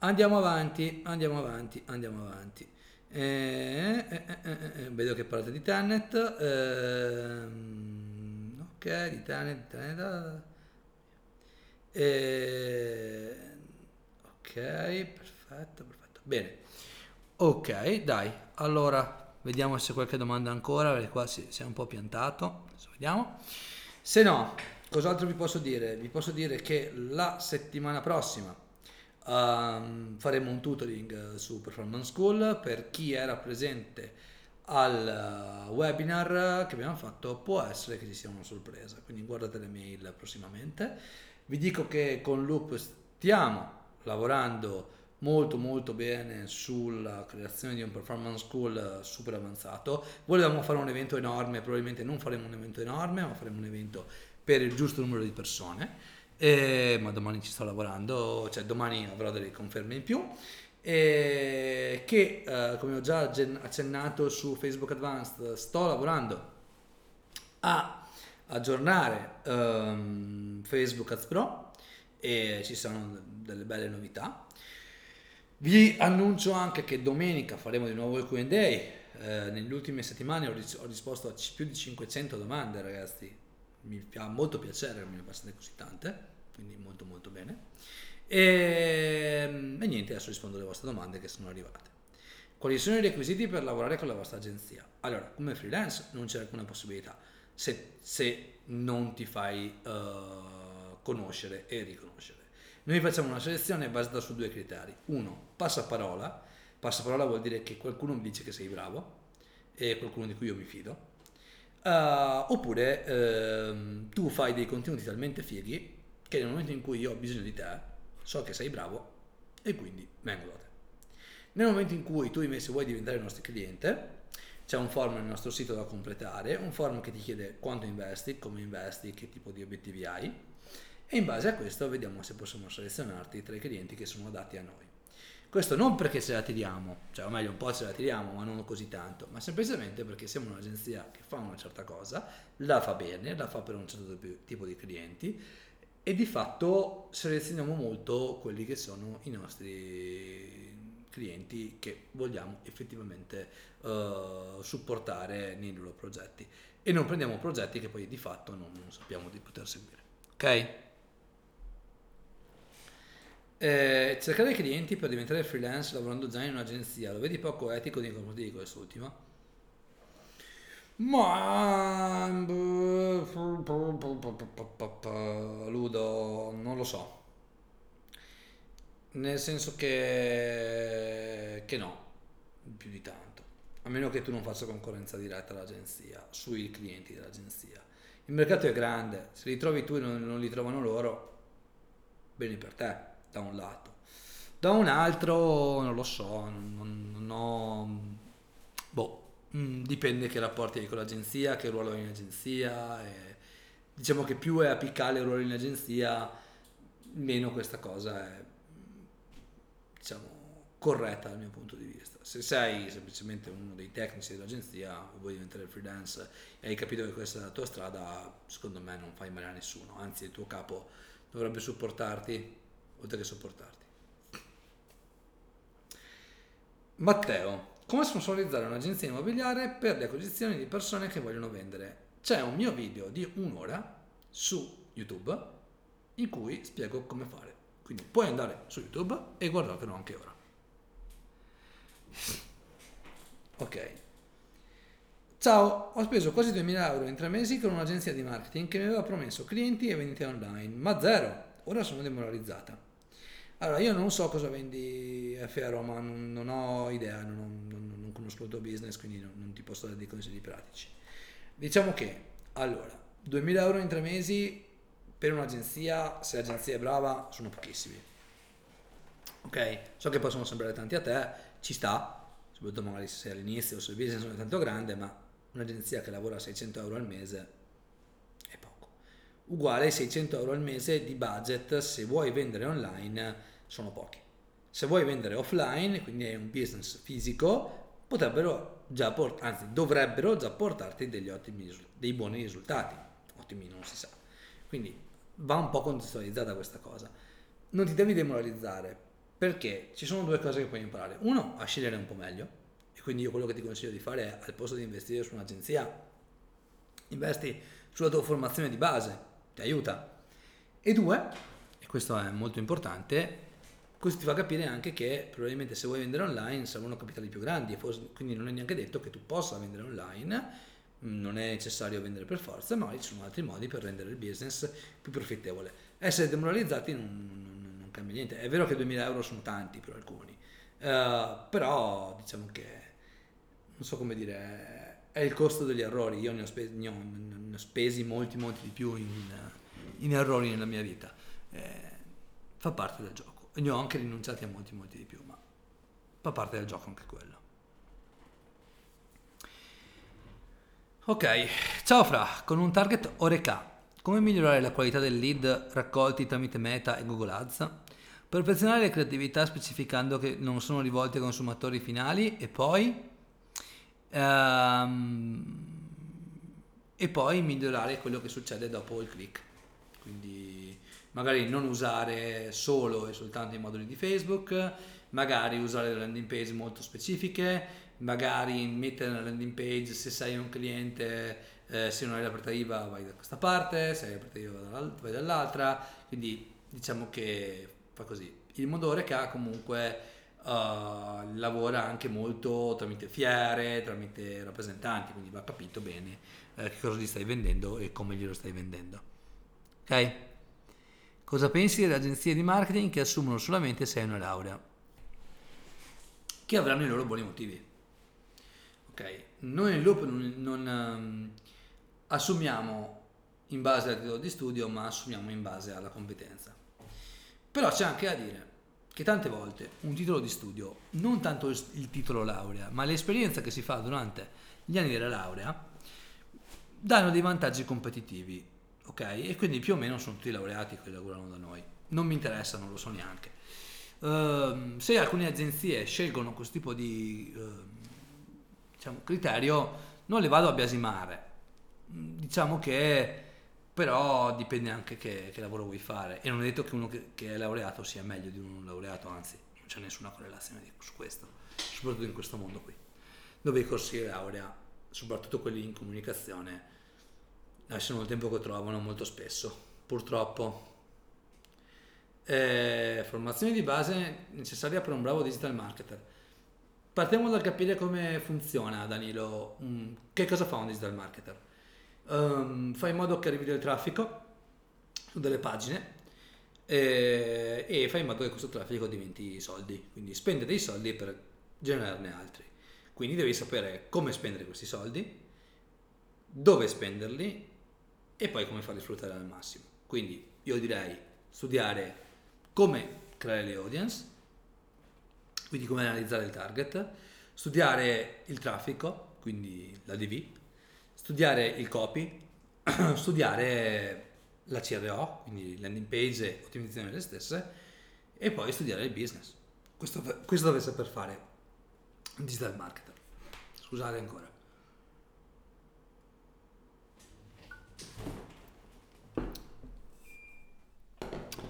Andiamo avanti, andiamo avanti, andiamo avanti. Eh, eh, eh, vedo che parlate di Tenet. Ehm, ok, di Tenet, di Tenet. ok, perfetto, perfetto. Bene. Ok, dai. Allora, vediamo se qualche domanda ancora, perché qua si, si è un po' piantato. Adesso vediamo. Se no, cos'altro vi posso dire? Vi posso dire che la settimana prossima Um, faremo un tutoring eh, su Performance School per chi era presente al uh, webinar che abbiamo fatto può essere che ci sia una sorpresa quindi guardate le mail prossimamente vi dico che con Loop stiamo lavorando molto molto bene sulla creazione di un performance school super avanzato volevamo fare un evento enorme probabilmente non faremo un evento enorme ma faremo un evento per il giusto numero di persone eh, ma domani ci sto lavorando, cioè domani avrò delle conferme in più. Eh, che eh, come ho già accennato su Facebook Advanced sto lavorando a aggiornare um, Facebook Ads Pro e ci sono delle belle novità vi annuncio anche che domenica faremo di nuovo il Q&A eh, nelle ultime settimane ho, ris- ho risposto a c- più di 500 domande ragazzi mi fa molto piacere, me ne passate così tante, quindi molto molto bene. E, ehm, e, niente, adesso rispondo alle vostre domande che sono arrivate. Quali sono i requisiti per lavorare con la vostra agenzia? Allora, come freelance non c'è alcuna possibilità se, se non ti fai uh, conoscere e riconoscere. Noi facciamo una selezione basata su due criteri. Uno, passaparola. Passaparola vuol dire che qualcuno mi dice che sei bravo e qualcuno di cui io mi fido Uh, oppure uh, tu fai dei contenuti talmente fighi che nel momento in cui io ho bisogno di te, so che sei bravo e quindi vengo da te. Nel momento in cui tu invece vuoi diventare il nostro cliente, c'è un form nel nostro sito da completare, un form che ti chiede quanto investi, come investi, che tipo di obiettivi hai e in base a questo vediamo se possiamo selezionarti tra i clienti che sono adatti a noi. Questo non perché ce la tiriamo, cioè o meglio un po' ce la tiriamo, ma non così tanto, ma semplicemente perché siamo un'agenzia che fa una certa cosa, la fa bene, la fa per un certo tipo di clienti e di fatto selezioniamo molto quelli che sono i nostri clienti che vogliamo effettivamente uh, supportare nei loro progetti e non prendiamo progetti che poi di fatto non, non sappiamo di poter seguire. Ok? Eh, cercare clienti per diventare freelance lavorando già in un'agenzia, lo vedi poco etico nei confronti di quest'ultima? Ma Ludo, non lo so. Nel senso che, che no, più di tanto. A meno che tu non faccia concorrenza diretta all'agenzia, sui clienti dell'agenzia. Il mercato è grande, se li trovi tu e non, non li trovano loro, bene per te da un lato. Da un altro non lo so, non, non ho... Boh, Mm, dipende che rapporti hai con l'agenzia, che ruolo hai in agenzia. E diciamo che più è apicale il ruolo in agenzia, meno questa cosa è diciamo, corretta dal mio punto di vista. Se sei semplicemente uno dei tecnici dell'agenzia o vuoi diventare freelance e hai capito che questa è la tua strada, secondo me non fai male a nessuno, anzi il tuo capo dovrebbe supportarti oltre che sopportarti. Matteo, come sponsorizzare un'agenzia immobiliare per le acquisizioni di persone che vogliono vendere? C'è un mio video di un'ora su YouTube in cui spiego come fare. Quindi puoi andare su YouTube e guardartelo anche ora. Ok. Ciao, ho speso quasi 2000 euro in tre mesi con un'agenzia di marketing che mi aveva promesso clienti e vendite online, ma zero. Ora sono demoralizzata. Allora, io non so cosa vendi a Roma, non, non ho idea, non, non, non, conosco il tuo business, quindi non, ti posso dare dei consigli pratici. Diciamo che, allora, 2000 euro in tre mesi per un'agenzia, se l'agenzia è brava, sono pochissimi. Ok? So che possono sembrare tanti a te, ci sta, soprattutto magari se all'inizio se il business non è tanto grande, ma un'agenzia che lavora a 600 euro al mese è poco. Uguale 600 euro al mese di budget se vuoi vendere online sono pochi. Se vuoi vendere offline, quindi è un business fisico, potrebbero già port- anzi dovrebbero già portarti degli ottimi, dei buoni risultati. Ottimi non si sa. Quindi va un po' contestualizzata questa cosa. Non ti devi demoralizzare perché ci sono due cose che puoi imparare. Uno, a scegliere un po' meglio. E quindi io quello che ti consiglio di fare è al posto di investire su un'agenzia, investi sulla tua formazione di base, ti aiuta. E due, e questo è molto importante, questo ti fa capire anche che probabilmente se vuoi vendere online servono capitali più grandi, quindi non è neanche detto che tu possa vendere online non è necessario vendere per forza, ma ci sono altri modi per rendere il business più profittevole. Essere demoralizzati non, non, non cambia niente. È vero che 2000 euro sono tanti per alcuni, uh, però diciamo che non so come dire, è il costo degli errori. Io ne ho, spesi, ne ho, ne ho spesi molti, molti di più in, in errori nella mia vita. Eh, fa parte del gioco. Ne ho anche rinunciati a molti, molti di più, ma fa parte del gioco anche quello. Ok, ciao Fra, con un target Oreca, come migliorare la qualità del lead raccolti tramite Meta e Google Ads? Perfezionare le creatività specificando che non sono rivolte ai consumatori finali e poi... Um, e poi migliorare quello che succede dopo il click. Quindi magari non usare solo e soltanto i moduli di Facebook, magari usare le landing page molto specifiche, magari mettere nella landing page se sei un cliente eh, se non hai l'aperta IVA vai da questa parte se hai l'aperta IVA vai dall'altra. Quindi diciamo che fa così. Il Modore che ha comunque uh, lavora anche molto tramite fiere tramite rappresentanti quindi va capito bene eh, che cosa gli stai vendendo e come glielo stai vendendo. Ok? Cosa pensi delle agenzie di marketing che assumono solamente se hai una laurea? Che avranno i loro buoni motivi Ok, noi nel loop non, non um, assumiamo in base al titolo di studio, ma assumiamo in base alla competenza. Però c'è anche da dire che tante volte un titolo di studio, non tanto il titolo laurea, ma l'esperienza che si fa durante gli anni della laurea, danno dei vantaggi competitivi, ok? E quindi più o meno sono tutti laureati che lavorano da noi. Non mi interessa, non lo so neanche. Uh, se alcune aziende scelgono questo tipo di uh, diciamo, criterio non le vado a biasimare. Mm, diciamo che però dipende anche che, che, lavoro vuoi fare e non è detto che uno che, che, è laureato sia meglio di non laureato, anzi non c'è nessuna correlazione su questo, soprattutto in questo mondo qui, dove i corsi di laurea, soprattutto quelli in comunicazione, lasciano il tempo che trovano molto spesso, purtroppo. Eh, formazione di base necessaria per un bravo digital marketer Partiamo dal capire come funziona, Danilo. Mm, che cosa fa un digital marketer? Um, fa in modo che arrivi del traffico su delle pagine e, e fa in modo che questo traffico diventi soldi. Quindi spende dei soldi per generarne altri. Quindi devi sapere come spendere questi soldi, dove spenderli e poi come farli sfruttare al massimo. Quindi io direi studiare come creare le audience quindi come analizzare il target, studiare il traffico, quindi la DV, studiare il copy, studiare la CRO, quindi landing page e ottimizzazione delle stesse, e poi studiare il business. Questo, questo deve saper fare un digital marketer. Scusate ancora.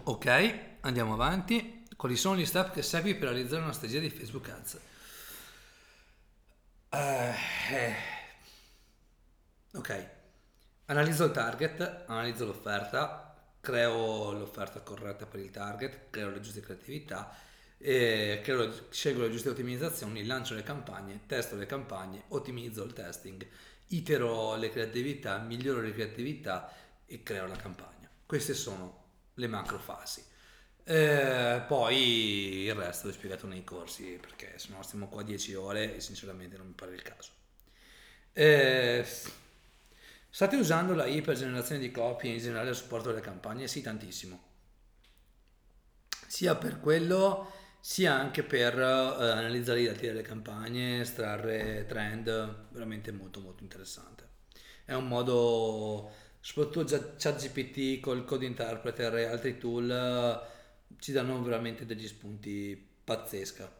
Ok, andiamo avanti. Quali sono gli step che segui per realizzare una strategia di Facebook Ads? Uh, eh. Ok, analizzo il target, analizzo l'offerta, creo l'offerta corretta per il target, creo le giuste creatività, creo, scelgo le giuste ottimizzazioni, lancio le campagne, testo le campagne, ottimizzo il testing, itero le creatività, miglioro le creatività e creo la campagna. Queste sono le macro fasi. Eh, poi il resto è spiegato nei corsi perché se no stiamo qua 10 ore e sinceramente non mi pare il caso. Eh, state usando la I per generazione di copie in generale il supporto delle campagne? Sì, tantissimo. Sia per quello sia anche per uh, analizzare i dati delle campagne, estrarre trend, veramente molto molto interessante. È un modo, soprattutto ChatGPT col code interpreter e altri tool ci danno veramente degli spunti pazzesca,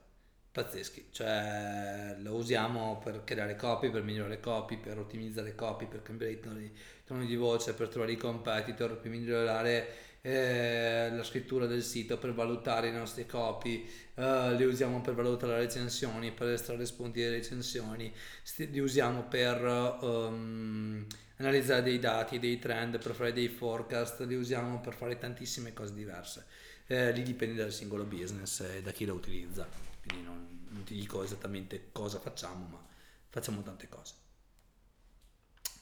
pazzeschi, cioè lo usiamo per creare copy, per migliorare copy, per ottimizzare copy, per cambiare i toni, toni di voce, per trovare i competitor, per migliorare eh, la scrittura del sito, per valutare i nostri copy, eh, li usiamo per valutare le recensioni, per estrarre spunti delle recensioni, li usiamo per um, analizzare dei dati, dei trend, per fare dei forecast, li usiamo per fare tantissime cose diverse eh, lì dipende dal singolo business e da chi lo utilizza. Quindi non, non ti dico esattamente cosa facciamo, ma facciamo tante cose.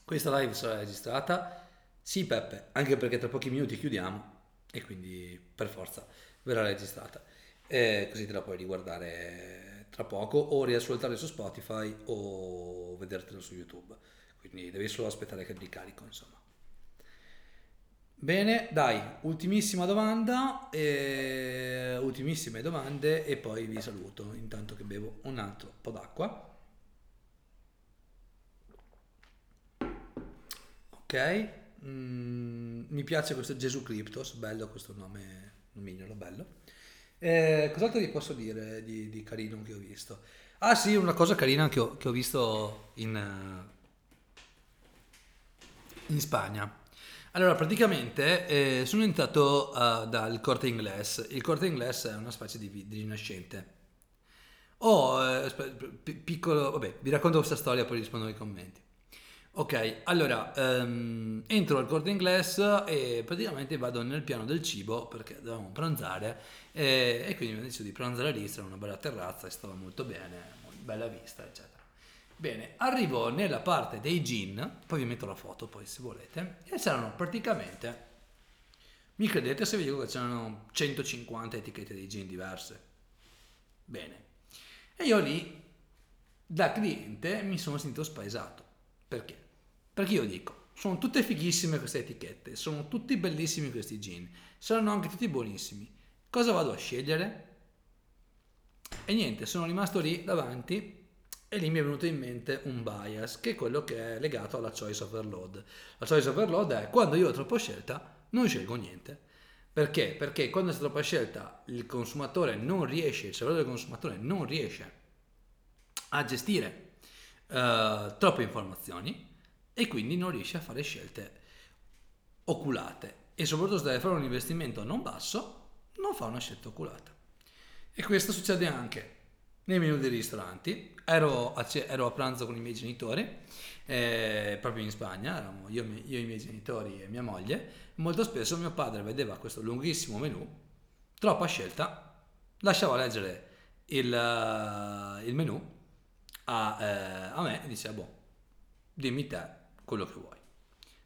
Questa live sarà registrata. Sì, Peppe, anche perché tra pochi minuti chiudiamo e quindi per forza verrà registrata. E così te la puoi riguardare tra poco o riascoltare su Spotify o vedertelo su YouTube. Quindi devi solo aspettare che ricarico, insomma. Bene, dai, ultimissima domanda, e... ultimissime domande e poi vi saluto intanto che bevo un altro po' d'acqua. Ok, mm, mi piace questo Gesù Cryptos, bello questo nome nomignolo, bello. Eh, cos'altro vi posso dire di, di, carino che ho visto? Ah sì, una cosa carina che ho, che ho visto in, in Spagna allora, praticamente eh, sono entrato uh, dal Corte Inglés. Il Corte Inglés è una specie di, di rinascente. Oh, eh, piccolo, vabbè, vi racconto questa storia, poi rispondo ai commenti. Ok, allora, um, entro al Corte Inglés e praticamente vado nel piano del cibo perché dovevamo pranzare e, e quindi ho deciso di pranzare lì, c'era una bella terrazza e stava molto bene, bella vista, eccetera. Bene, arrivo nella parte dei gin, poi vi metto la foto poi se volete, e c'erano praticamente, mi credete se vi dico che c'erano 150 etichette di gin diverse? Bene, e io lì da cliente mi sono sentito spaesato. Perché? Perché io dico, sono tutte fighissime queste etichette, sono tutti bellissimi questi gin, saranno anche tutti buonissimi. Cosa vado a scegliere? E niente, sono rimasto lì davanti e lì mi è venuto in mente un bias, che è quello che è legato alla choice overload. La choice overload è quando io ho troppa scelta, non scelgo niente. Perché? Perché quando c'è troppa scelta il consumatore non riesce, il cervello del consumatore non riesce a gestire uh, troppe informazioni e quindi non riesce a fare scelte oculate. E soprattutto se deve fare un investimento non basso, non fa una scelta oculata. E questo succede anche nei menu dei ristoranti. Ero a, ero a pranzo con i miei genitori, eh, proprio in Spagna, eravamo io, io, i miei genitori e mia moglie. Molto spesso mio padre vedeva questo lunghissimo menu, troppa scelta, lasciava leggere il, uh, il menu a, eh, a, me e diceva, boh, dimmi te quello che vuoi.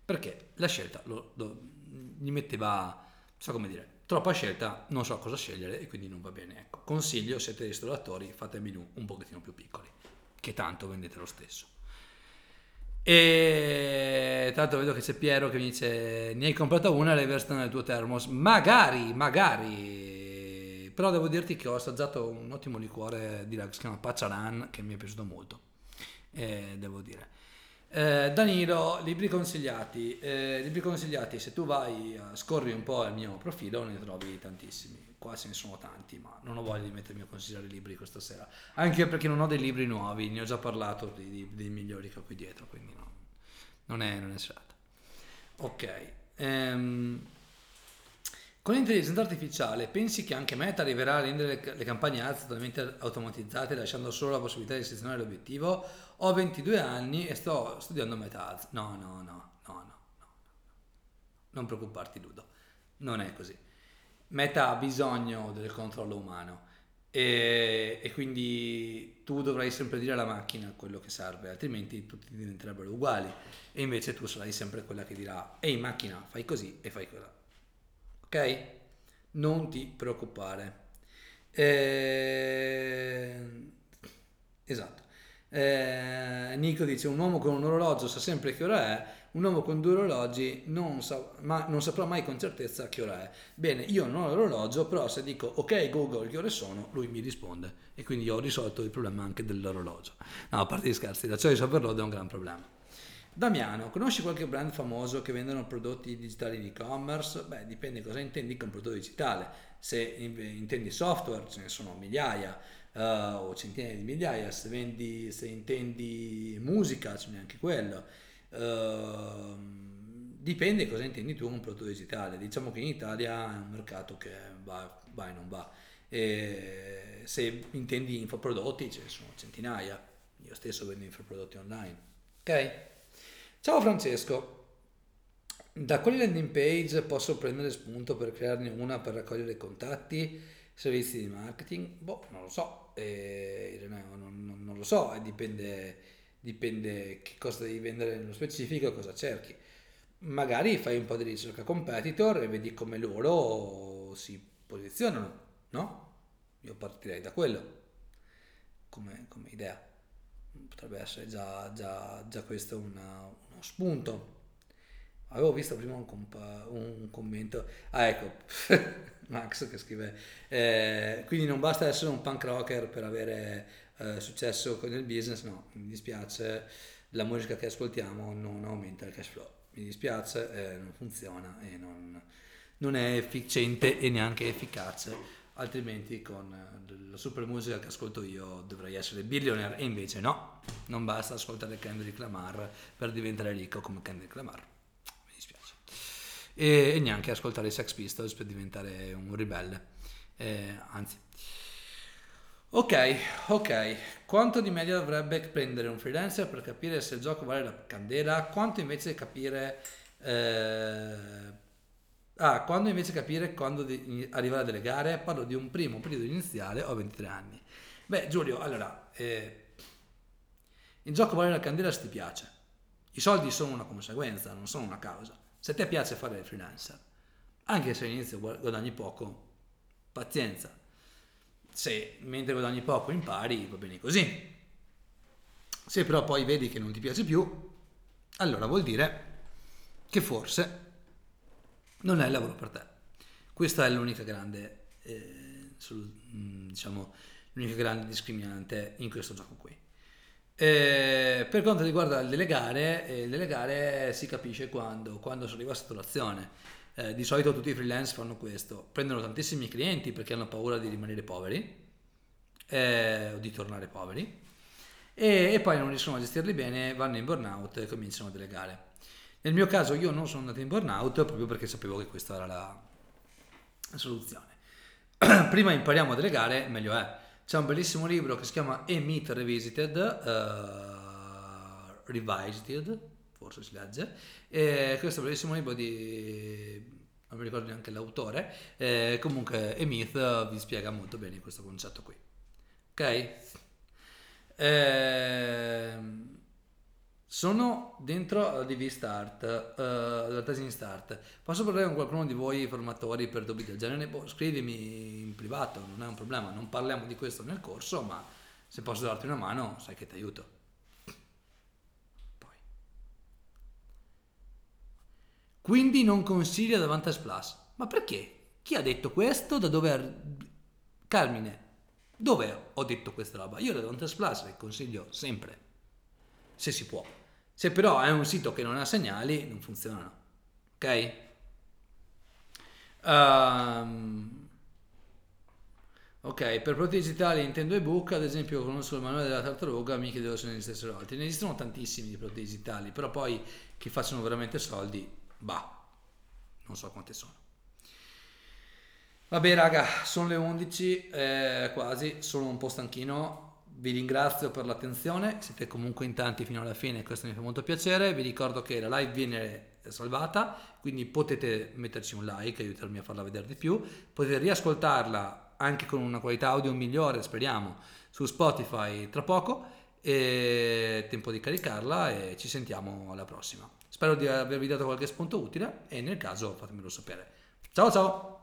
Perché la scelta lo, lo, gli metteva, so come dire, troppa scelta, non so cosa scegliere e quindi non va bene. Ecco, consiglio, siete ristoratori, fate menu un pochettino più piccoli, che tanto vendete lo stesso. E tanto vedo che c'è Piero che mi dice ne hai comprata una l'hai versata nel tuo termos. Magari, magari. Però devo dirti che ho assaggiato un ottimo liquore di là che si chiama Pacharan che mi è piaciuto molto. eh, devo dire. Eh, Danilo, libri consigliati. Eh, libri consigliati, se tu vai, uh, scorri un po' il mio profilo, ne trovi tantissimi. Qua ce ne sono tanti, ma non ho voglia di mettermi a consigliare libri questa sera. Anche perché non ho dei libri nuovi, ne ho già parlato dei, dei migliori che ho qui dietro, quindi no, non, è, non è serata. Ok. Um, con l'intelligenza artificiale pensi che anche Meta arriverà a rendere le, le campagne ads totalmente automatizzate lasciando solo la possibilità di selezionare l'obiettivo? Ho 22 anni e sto studiando Meta ads. No, no, no, no, no, no. Non preoccuparti Ludo, non è così. Meta ha bisogno del controllo umano e, e, quindi tu dovrai sempre dire alla macchina quello che serve, altrimenti tutti diventerebbero uguali e invece tu sarai sempre quella che dirà ehi macchina fai così e fai quello ok? Non ti preoccupare. Eh, esatto. Eh, Nico dice un uomo con un orologio sa sempre che ora è, un uomo con due orologi non, sa, ma non saprà mai con certezza che ora è. Bene, io non ho l'orologio, però se dico ok Google che ore sono, lui mi risponde e quindi ho risolto il problema anche dell'orologio. No, a parte gli scherzi, da ciò di saperlo è un gran problema. Damiano, conosci qualche brand famoso che vendono prodotti digitali in e-commerce? Beh, dipende cosa intendi con prodotto digitale. Se intendi software, ce ne sono migliaia uh, o centinaia di migliaia. Se, vendi, se intendi musica, ce n'è anche quello. Uh, dipende cosa intendi tu con prodotto digitale. Diciamo che in Italia è un mercato che va, va e non va. E se intendi infoprodotti, ce ne sono centinaia. Io stesso vendo infoprodotti online. Ok? Ciao Francesco, da quali landing page posso prendere spunto per crearne una per raccogliere contatti, servizi di marketing? Boh, non lo so, eh, non, non, non, lo so, dipende, dipende che cosa devi vendere nello specifico e cosa cerchi. Magari fai un po' di ricerca competitor e vedi come loro si posizionano, no? Io partirei da quello come, come idea. Potrebbe essere già, già, già questo una, spunto. Avevo visto prima un, compa- un commento, ah ecco, Max che scrive, eh, quindi non basta essere un punk rocker per avere eh, successo il business, no, mi dispiace, la musica che ascoltiamo non aumenta il cash flow, mi dispiace, eh, non funziona e non, non è efficiente e neanche efficace altrimenti con eh, la super musica che ascolto io dovrei essere billionaire e invece no, non basta ascoltare Kendrick Lamar per diventare ricco come Kendrick Lamar, e, e neanche ascoltare i Sex Pistols per diventare un ribelle, eh, anzi. Ok, ok, quanto di media dovrebbe prendere un freelancer per capire se il gioco vale la candela, quanto invece capire... Eh, Ah, quando invece capire quando arrivare a delegare, parlo di un primo periodo iniziale, ho 23 anni. Beh, Giulio, allora, eh, il gioco vale la candela se ti piace. I soldi sono una conseguenza, non sono una causa. Se ti piace fare il freelancer, anche se all'inizio guadagni poco, pazienza. Se mentre guadagni poco impari, va bene così. Se però poi vedi che non ti piace più, allora vuol dire che forse non è il lavoro per te. Questa è l'unica grande, eh, mm, diciamo, l'unica grande discriminante in questo gioco qui. Eh, per quanto riguarda il delegare, eh, il delegare si capisce quando, quando si arriva a saturazione. Eh, di solito tutti i freelance fanno questo, prendono tantissimi clienti perché hanno paura di rimanere poveri eh, o di tornare poveri e, e poi non riescono a gestirli bene, vanno in burnout e cominciano a delegare. Nel mio caso io non sono andato in burnout proprio perché sapevo che questa era la, soluzione. Prima impariamo a delegare, meglio è. C'è un bellissimo libro che si chiama E-Meet Revisited, uh, Revisited, forse si legge, e questo bellissimo libro di non mi ricordo neanche l'autore, eh, comunque E-Myth vi spiega molto bene questo concetto qui. Ok? Eh, sono dentro la DV Start, uh, la tesi Start. Posso parlare con qualcuno di voi formatori per dubbi del genere? Boh, scrivimi in privato, non è un problema. Non parliamo di questo nel corso, ma se posso darti una mano, sai che ti aiuto. Poi. Quindi non consiglia Davantage Plus. Ma perché? Chi ha detto questo? Da dove... Carmine, dove ho detto questa roba? Io da Davantage Plus le consiglio sempre se si può. Se però è un sito che non ha segnali, non funzionano. Ok? Um, ok, per prodotti digitali intendo ebook, ad esempio conosco il manuale della tartaruga, mi chiedevo se ne esistessero altri. Ne esistono tantissimi di prodotti digitali, però poi che facciano veramente soldi, bah, non so quante sono. Vabbè raga, sono le 11 eh, quasi, sono un po' stanchino, vi ringrazio per l'attenzione, siete comunque in tanti fino alla fine, questo mi fa molto piacere, vi ricordo che la live viene salvata, quindi potete metterci un like, aiutarmi a farla vedere di più, potete riascoltarla anche con una qualità audio migliore, speriamo, su Spotify tra poco, e tempo di caricarla e ci sentiamo alla prossima. Spero di avervi dato qualche spunto utile e nel caso fatemelo sapere. Ciao ciao!